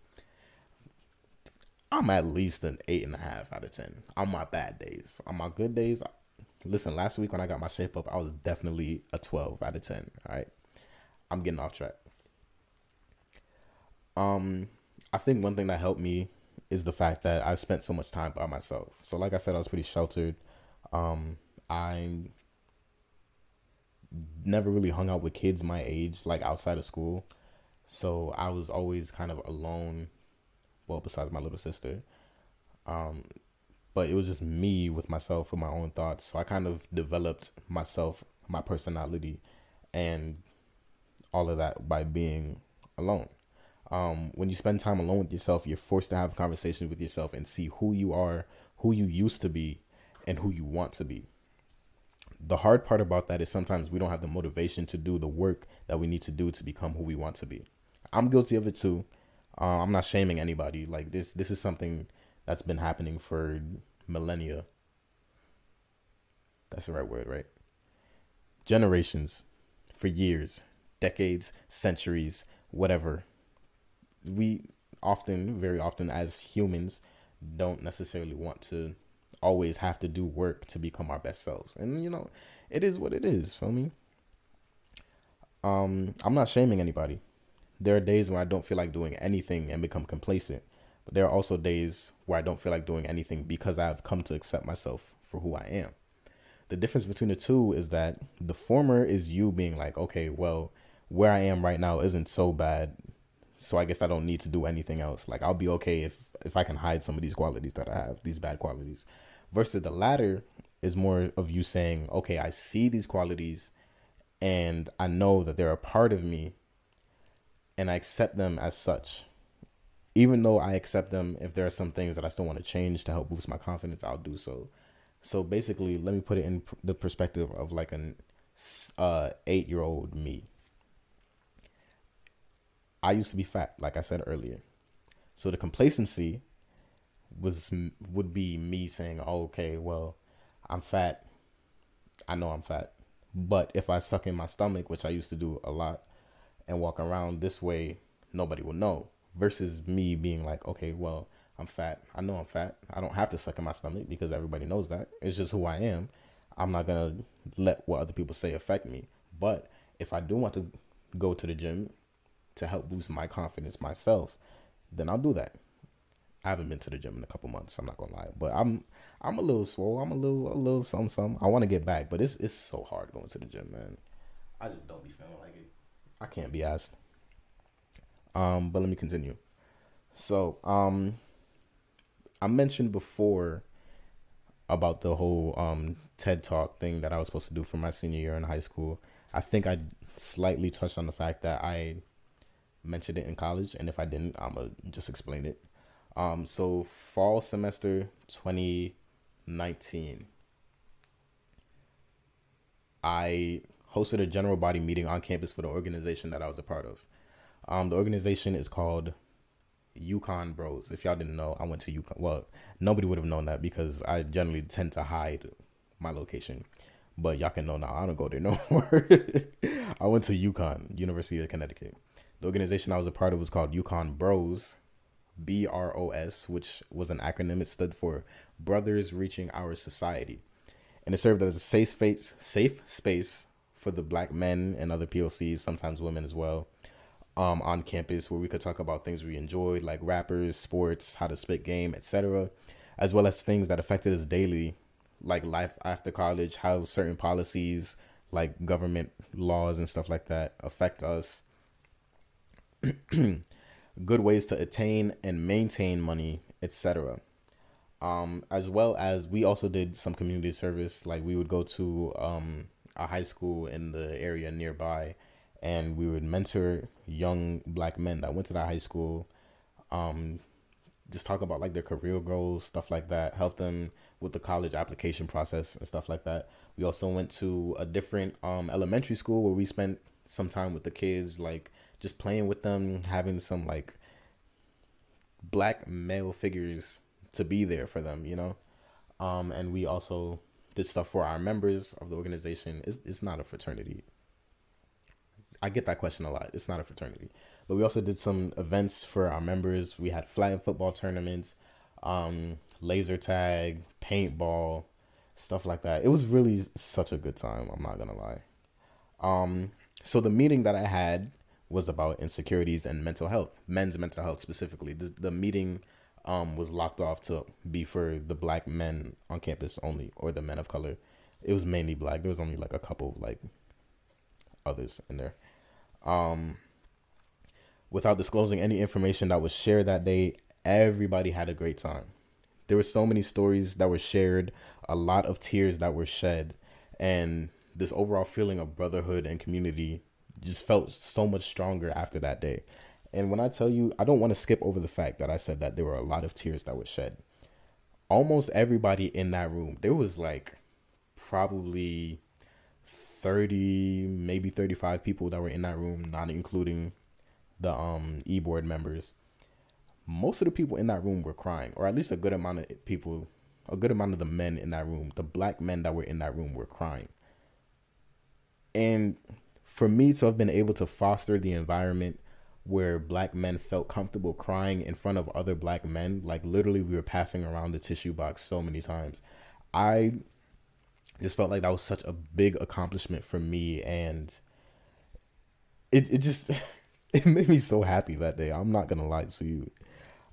I'm at least an eight and a half out of ten on my bad days. On my good days, listen. Last week when I got my shape up, I was definitely a twelve out of ten. All right, I'm getting off track. Um, I think one thing that helped me is the fact that I've spent so much time by myself. So, like I said, I was pretty sheltered. Um, I never really hung out with kids my age, like outside of school. So I was always kind of alone. Well, besides my little sister, um, but it was just me with myself with my own thoughts. So I kind of developed myself, my personality, and all of that by being alone. Um, when you spend time alone with yourself, you're forced to have conversations with yourself and see who you are, who you used to be, and who you want to be. The hard part about that is sometimes we don't have the motivation to do the work that we need to do to become who we want to be. I'm guilty of it too. Uh, I'm not shaming anybody. Like this, this is something that's been happening for millennia. That's the right word, right? Generations, for years, decades, centuries, whatever. We often, very often, as humans, don't necessarily want to always have to do work to become our best selves. And you know, it is what it is, feel me? Um, I'm not shaming anybody. There are days when I don't feel like doing anything and become complacent. But there are also days where I don't feel like doing anything because I've come to accept myself for who I am. The difference between the two is that the former is you being like, okay, well, where I am right now isn't so bad. So I guess I don't need to do anything else. Like I'll be okay if if I can hide some of these qualities that I have, these bad qualities. Versus the latter is more of you saying, okay, I see these qualities and I know that they're a part of me and I accept them as such. Even though I accept them, if there are some things that I still want to change to help boost my confidence, I'll do so. So basically, let me put it in the perspective of like an uh, eight year old me. I used to be fat, like I said earlier. So the complacency was would be me saying, oh, "Okay, well, I'm fat. I know I'm fat, but if I suck in my stomach, which I used to do a lot, and walk around this way, nobody will know. Versus me being like, okay, well, I'm fat. I know I'm fat. I don't have to suck in my stomach because everybody knows that. It's just who I am. I'm not gonna let what other people say affect me. But if I do want to go to the gym to help boost my confidence myself, then I'll do that. I haven't been to the gym in a couple months. I'm not gonna lie, but I'm I'm a little swole. I'm a little a little some some. I want to get back, but it's it's so hard going to the gym, man. I just don't be feeling like. I can't be asked. Um, but let me continue. So, um, I mentioned before about the whole um TED Talk thing that I was supposed to do for my senior year in high school. I think I slightly touched on the fact that I mentioned it in college, and if I didn't, I'm gonna just explain it. Um, so fall semester 2019, I hosted a general body meeting on campus for the organization that I was a part of. Um, the organization is called UConn Bros. If y'all didn't know, I went to UConn. Well, nobody would have known that because I generally tend to hide my location. But y'all can know now. I don't go there no more. I went to UConn, University of Connecticut. The organization I was a part of was called UConn Bros, B R O S, which was an acronym. It stood for Brothers Reaching Our Society, and it served as a safe space, safe space for the black men and other POCs, sometimes women as well, um, on campus where we could talk about things we enjoyed, like rappers, sports, how to spit game, etc., as well as things that affected us daily, like life after college, how certain policies, like government laws and stuff like that, affect us. Good ways to attain and maintain money, etc. Um, as well as we also did some community service, like we would go to um, a high school in the area nearby, and we would mentor young black men that went to that high school. Um, just talk about like their career goals, stuff like that. Help them with the college application process and stuff like that. We also went to a different um, elementary school where we spent some time with the kids, like just playing with them, having some like black male figures to be there for them, you know. Um, and we also did stuff for our members of the organization. It's, it's not a fraternity. I get that question a lot. It's not a fraternity. But we also did some events for our members. We had flag football tournaments, um, laser tag, paintball, stuff like that. It was really such a good time. I'm not gonna lie. Um, so the meeting that I had was about insecurities and mental health, men's mental health specifically. The, the meeting um, was locked off to be for the black men on campus only, or the men of color. It was mainly black. There was only like a couple like others in there. Um, without disclosing any information that was shared that day, everybody had a great time. there were so many stories that were shared, a lot of tears that were shed, and this overall feeling of brotherhood and community just felt so much stronger after that day. And when I tell you, I don't want to skip over the fact that I said that there were a lot of tears that were shed. Almost everybody in that room, there was like probably 30, maybe 35 people that were in that room, not including the um e-board members. Most of the people in that room were crying, or at least a good amount of people, a good amount of the men in that room, the black men that were in that room were crying. And for me to have been able to foster the environment where black men felt comfortable crying in front of other black men, like literally we were passing around the tissue box so many times. I just felt like that was such a big accomplishment for me and it it just it made me so happy that day. I'm not gonna lie to you.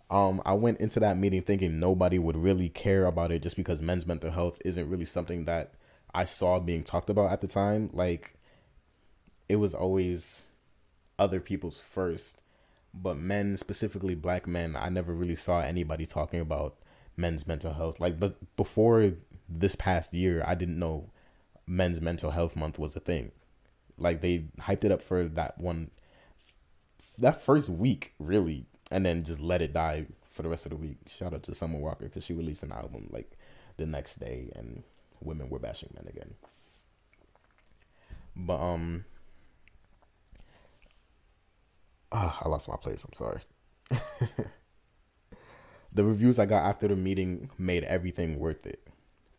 Um, I went into that meeting thinking nobody would really care about it just because men's mental health isn't really something that I saw being talked about at the time. Like it was always other people's first, but men, specifically black men, I never really saw anybody talking about men's mental health. Like, but before this past year, I didn't know men's mental health month was a thing. Like they hyped it up for that one, that first week, really, and then just let it die for the rest of the week. Shout out to Summer Walker because she released an album like the next day, and women were bashing men again. But um, ah, I lost my place. I'm sorry. the reviews I got after the meeting made everything worth it.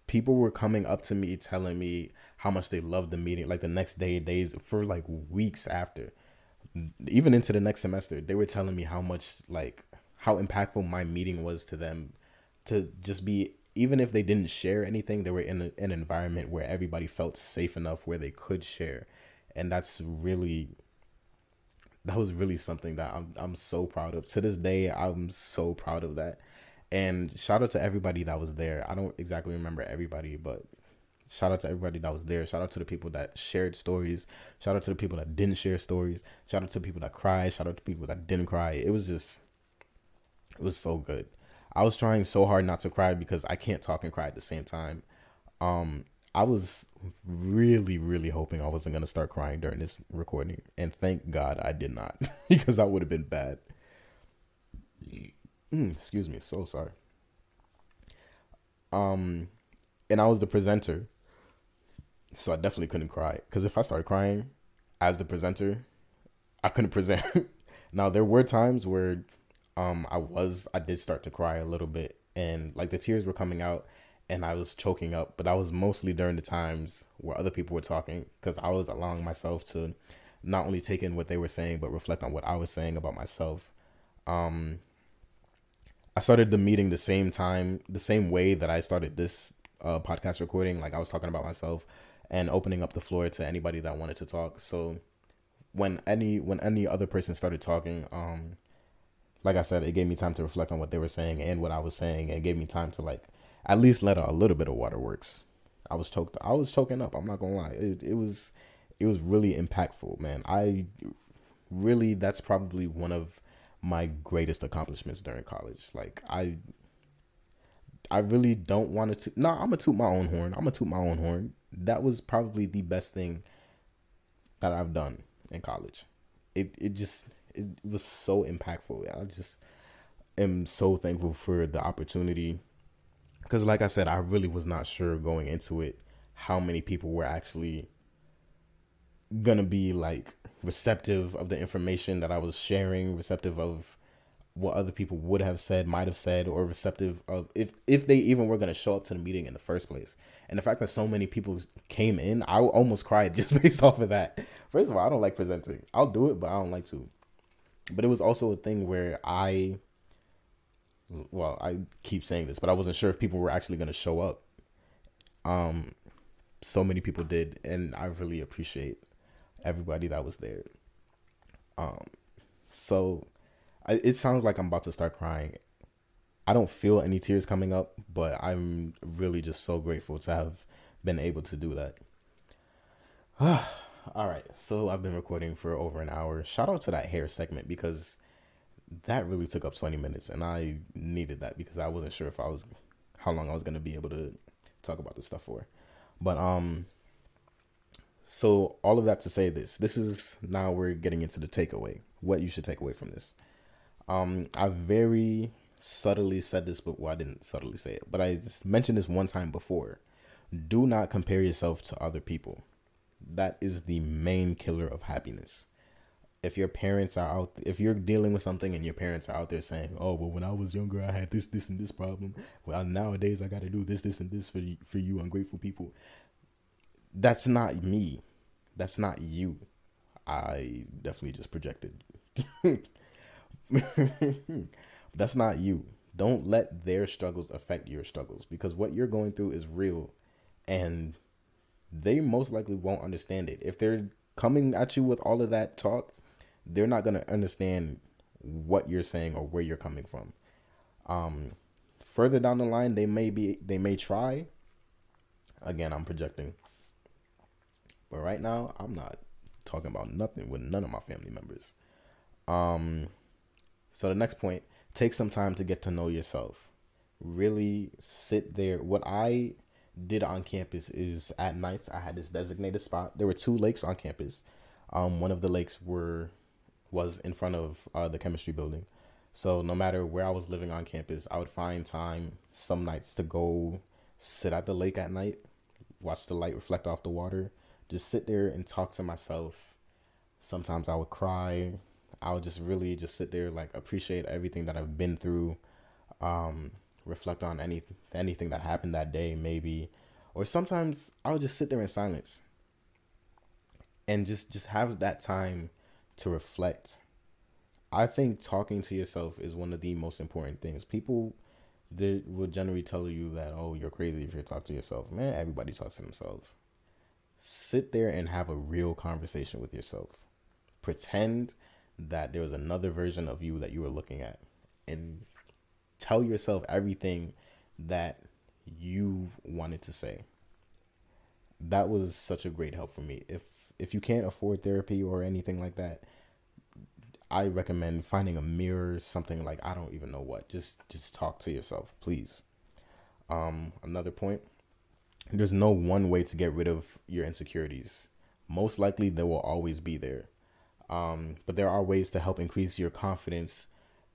People were coming up to me telling me how much they loved the meeting. Like the next day, days for like weeks after, even into the next semester, they were telling me how much like how impactful my meeting was to them. To just be even if they didn't share anything, they were in a, an environment where everybody felt safe enough where they could share, and that's really that was really something that I'm I'm so proud of. To this day, I'm so proud of that. And shout out to everybody that was there. I don't exactly remember everybody, but shout out to everybody that was there. Shout out to the people that shared stories. Shout out to the people that didn't share stories. Shout out to people that cried. Shout out to people that didn't cry. It was just it was so good. I was trying so hard not to cry because I can't talk and cry at the same time. Um I was really, really hoping I wasn't gonna start crying during this recording, and thank God I did not, because that would have been bad. Mm, excuse me, so sorry. Um, and I was the presenter, so I definitely couldn't cry. Because if I started crying as the presenter, I couldn't present. now there were times where, um, I was I did start to cry a little bit, and like the tears were coming out and I was choking up, but that was mostly during the times where other people were talking because I was allowing myself to not only take in what they were saying but reflect on what I was saying about myself. Um, I started the meeting the same time, the same way that I started this uh, podcast recording. Like I was talking about myself and opening up the floor to anybody that wanted to talk. So when any when any other person started talking, um, like I said, it gave me time to reflect on what they were saying and what I was saying, and gave me time to like at least let out a little bit of waterworks. I was choked. I was choking up. I'm not gonna lie. It, it was it was really impactful, man. I really that's probably one of my greatest accomplishments during college. Like I I really don't want to. No, nah, I'm gonna toot my own horn. I'm gonna toot my own horn. That was probably the best thing that I've done in college. It it just it was so impactful. I just am so thankful for the opportunity because like i said i really was not sure going into it how many people were actually gonna be like receptive of the information that i was sharing receptive of what other people would have said might have said or receptive of if if they even were to show up to the meeting in the first place. And the fact that so many people came in i almost cried just based off of that. First of all i don't like presenting. I'll do it but i don't like to. But it was also a thing where i well, I keep saying this, but I wasn't sure if people were actually going to show up. Um, so many people did, and I really appreciate everybody that was there. Um, so I, it sounds like I'm about to start crying. I don't feel any tears coming up, but I'm really just so grateful to have been able to do that. All right, so I've been recording for over an hour. Shout out to that hair segment because that really took up 20 minutes and I needed that because I wasn't sure if I was how long I was gonna be able to talk about this stuff for. But um so all of that to say this. This is now we're getting into the takeaway. What you should take away from this. Um I very subtly said this, but well, I didn't subtly say it, but I just mentioned this one time before. Do not compare yourself to other people. That is the main killer of happiness. If your parents are out, if you're dealing with something and your parents are out there saying, "Oh, well, when I was younger, I had this, this, and this problem. Well, nowadays, I got to do this, this, and this for you, for you ungrateful people." That's not me. That's not you. I definitely just projected. That's not you. Don't let their struggles affect your struggles because what you're going through is real and they most likely won't understand it. If they're coming at you with all of that talk, they're not going to understand what you're saying or where you're coming from. Um further down the line they may be they may try. Again, I'm projecting. But right now, I'm not talking about nothing with none of my family members. Um so the next point, take some time to get to know yourself. Really sit there. What I did on campus is at nights I had this designated spot. There were two lakes on campus. Um, one of the lakes were was in front of uh, the chemistry building. So no matter where I was living on campus, I would find time some nights to go sit at the lake at night, watch the light reflect off the water, just sit there and talk to myself. Sometimes I would cry. I would just really just sit there like appreciate everything that I've been through. Um, reflect on any anything that happened that day maybe or sometimes I'll just sit there in silence and just just have that time to reflect. I think talking to yourself is one of the most important things. People that will generally tell you that oh you're crazy if you talk to yourself. Man, everybody talks to themselves. Sit there and have a real conversation with yourself. Pretend that there was another version of you that you were looking at and tell yourself everything that you wanted to say. That was such a great help for me. If if you can't afford therapy or anything like that, I recommend finding a mirror, something like I don't even know what. Just just talk to yourself, please. Um another point, there's no one way to get rid of your insecurities. Most likely they will always be there. Um, but there are ways to help increase your confidence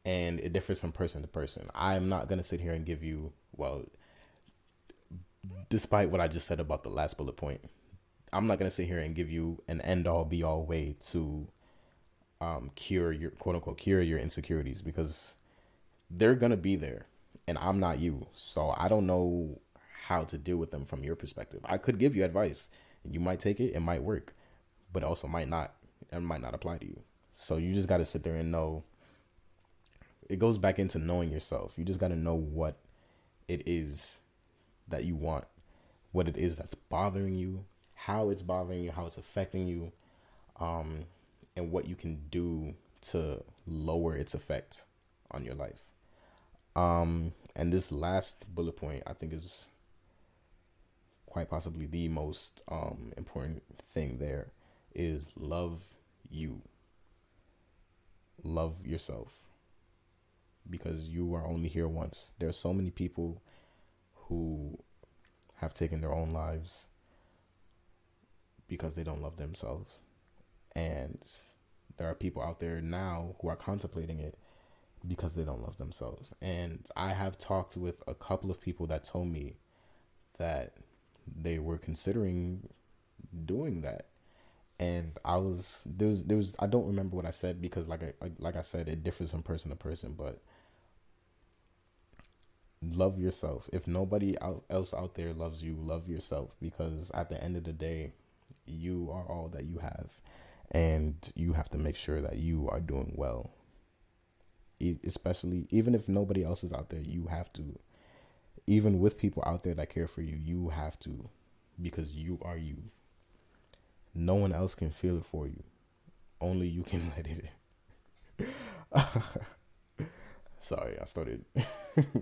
and it differs from person to person. I'm not going to sit here and give you, well, despite what I just said about the last bullet point, I'm not to sit here and give you an end all be all way to um, cure your quote unquote cure your insecurities because they're to be there and I'm not you. So I don't know how to deal with them from your perspective. I could give you advice. And you might take it, it might work, but also might not and might not apply to you. So you just got to sit there and know it goes back into knowing yourself. You just got to know what it is that you want, what it is that's bothering you, how it's bothering you, how it's affecting you, um, and what you can do to lower its effect on your life. Um, and this last bullet point, I think, is quite possibly the most um, important thing there is love you. Love yourself because you are only here once. There are so many people who have taken their own lives because they don't love themselves. And there are people out there now who are contemplating it because they don't love themselves. And I have talked with a couple of people that told me that they were considering doing that. And I was there was there was I don't remember what I said because like I like I said it differs from person to person, but love yourself. If nobody else out there loves you, love yourself because at the end of the day, you are all that you have and you have to make sure that you are doing well. Especially even if nobody else is out there, you have to even with people out there that care for you, you have to because you are you. No one else can feel it for you. Only you can let it. in. Sorry, I started that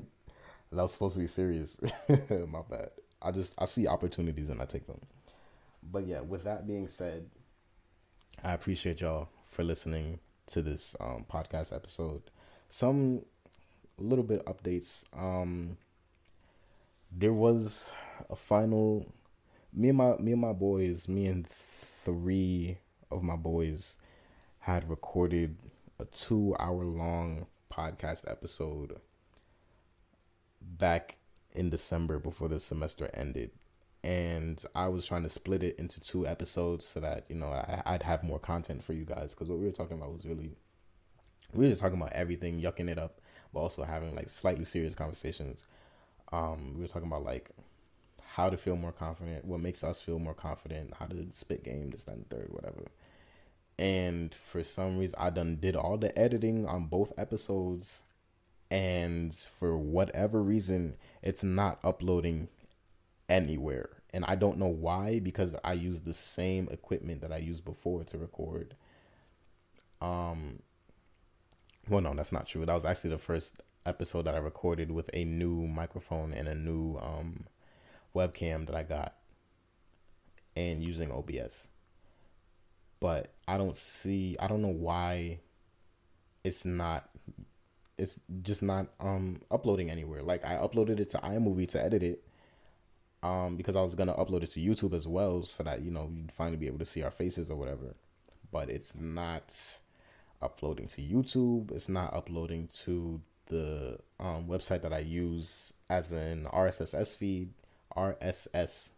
was supposed to be serious. My bad. I just I see opportunities and I take them. But yeah, with that being said, I appreciate y'all for listening to this um, podcast episode. Some little bit updates. Um, there was a final. Me and my me and my boys, me and three of my boys, had recorded a two hour long podcast episode back in December before the semester ended. And I was trying to split it into two episodes so that, you know, I, I'd have more content for you guys. Because what we were talking about was really, we were just talking about everything, yucking it up, but also having like slightly serious conversations. Um, we were talking about like how to feel more confident, what makes us feel more confident, how to spit game, this, that, and third, whatever. And for some reason, I done did all the editing on both episodes and for whatever reason it's not uploading anywhere and i don't know why because i use the same equipment that i used before to record um well no that's not true that was actually the first episode that i recorded with a new microphone and a new um webcam that i got and using obs but i don't see i don't know why it's not it's just not um uploading anywhere. Like I uploaded it to iMovie to edit it. Um, because I was gonna upload it to YouTube as well, so that you know you'd finally be able to see our faces or whatever. But it's not uploading to YouTube. It's not uploading to the um, website that I use as an RSS feed. RSS.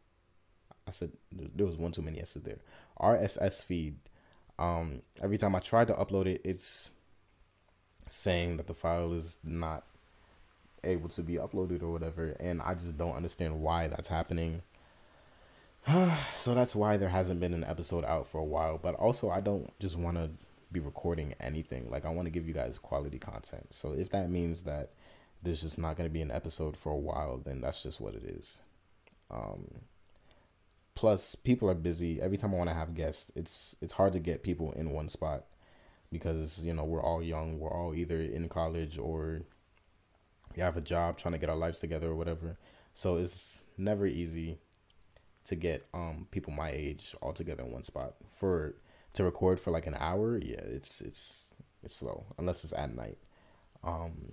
I said there was one too many S's there. RSS feed. Um, every time I try to upload it, it's saying that the file is not able to be uploaded or whatever and i just don't understand why that's happening. So that's why there hasn't been an episode out for a while but also i don't just want to be recording anything. Like i want to give you guys quality content. So if that means that there's just not going to be an episode for a while then that's just what it is. Um plus people are busy. Every time i want to have guests it's it's hard to get people in one spot because you know we're all young. We're all either in college or we have a job trying to get our lives together or whatever. So it's never easy to get um people my age all together in one spot. For to record for like an hour yeah it's it's it's slow unless it's at night. Um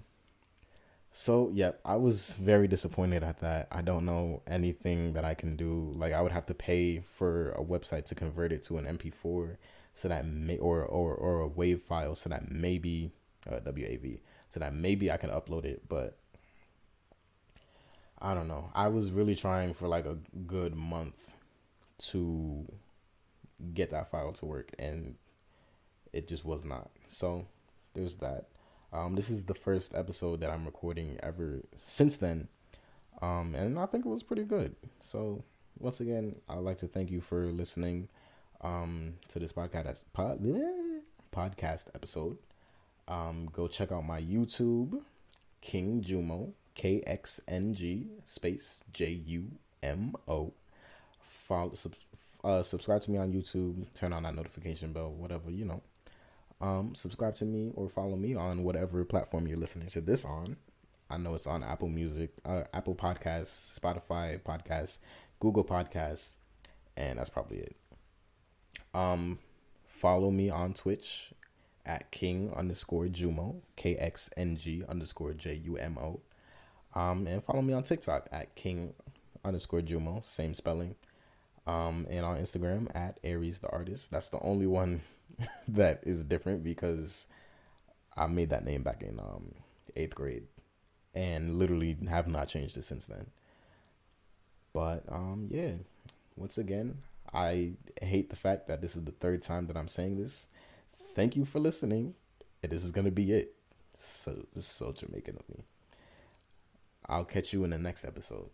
so yeah i was very disappointed at that. I don't know anything that i can do. Like i would have to pay for a website to convert it to an mp4 so that may or or or a wave file so that maybe uh, WAV so that maybe I can upload it, but I don't know. I was really trying for like a good month to get that file to work and it just was not. So there's that. Um, this is the first episode that I'm recording ever since then. Um, and I think it was pretty good. So once again, I'd like to thank you for listening um, to this podcast pod, podcast episode. Um, go check out my YouTube, King Jumo, K X N G space J U M O. Follow, sub, uh, subscribe to me on YouTube. Turn on that notification bell, whatever you know. Um, subscribe to me or follow me on whatever platform you're listening to this on. I know it's on Apple Music, uh, Apple Podcasts, Spotify Podcasts, Google Podcasts, and that's probably it. Um, follow me on Twitch at King underscore Jumo, K X N G underscore J U M O. Um, and follow me on TikTok at King underscore Jumo, same spelling. Um, and on Instagram at Aries the artist. That's the only one that is different because I made that name back in um eighth grade, and literally have not changed it since then. But um, yeah, once again, I hate the fact that this is the third time that I'm saying this. Thank you for listening. And this is gonna be it. So this is so Jamaican of me. I'll catch you in the next episode.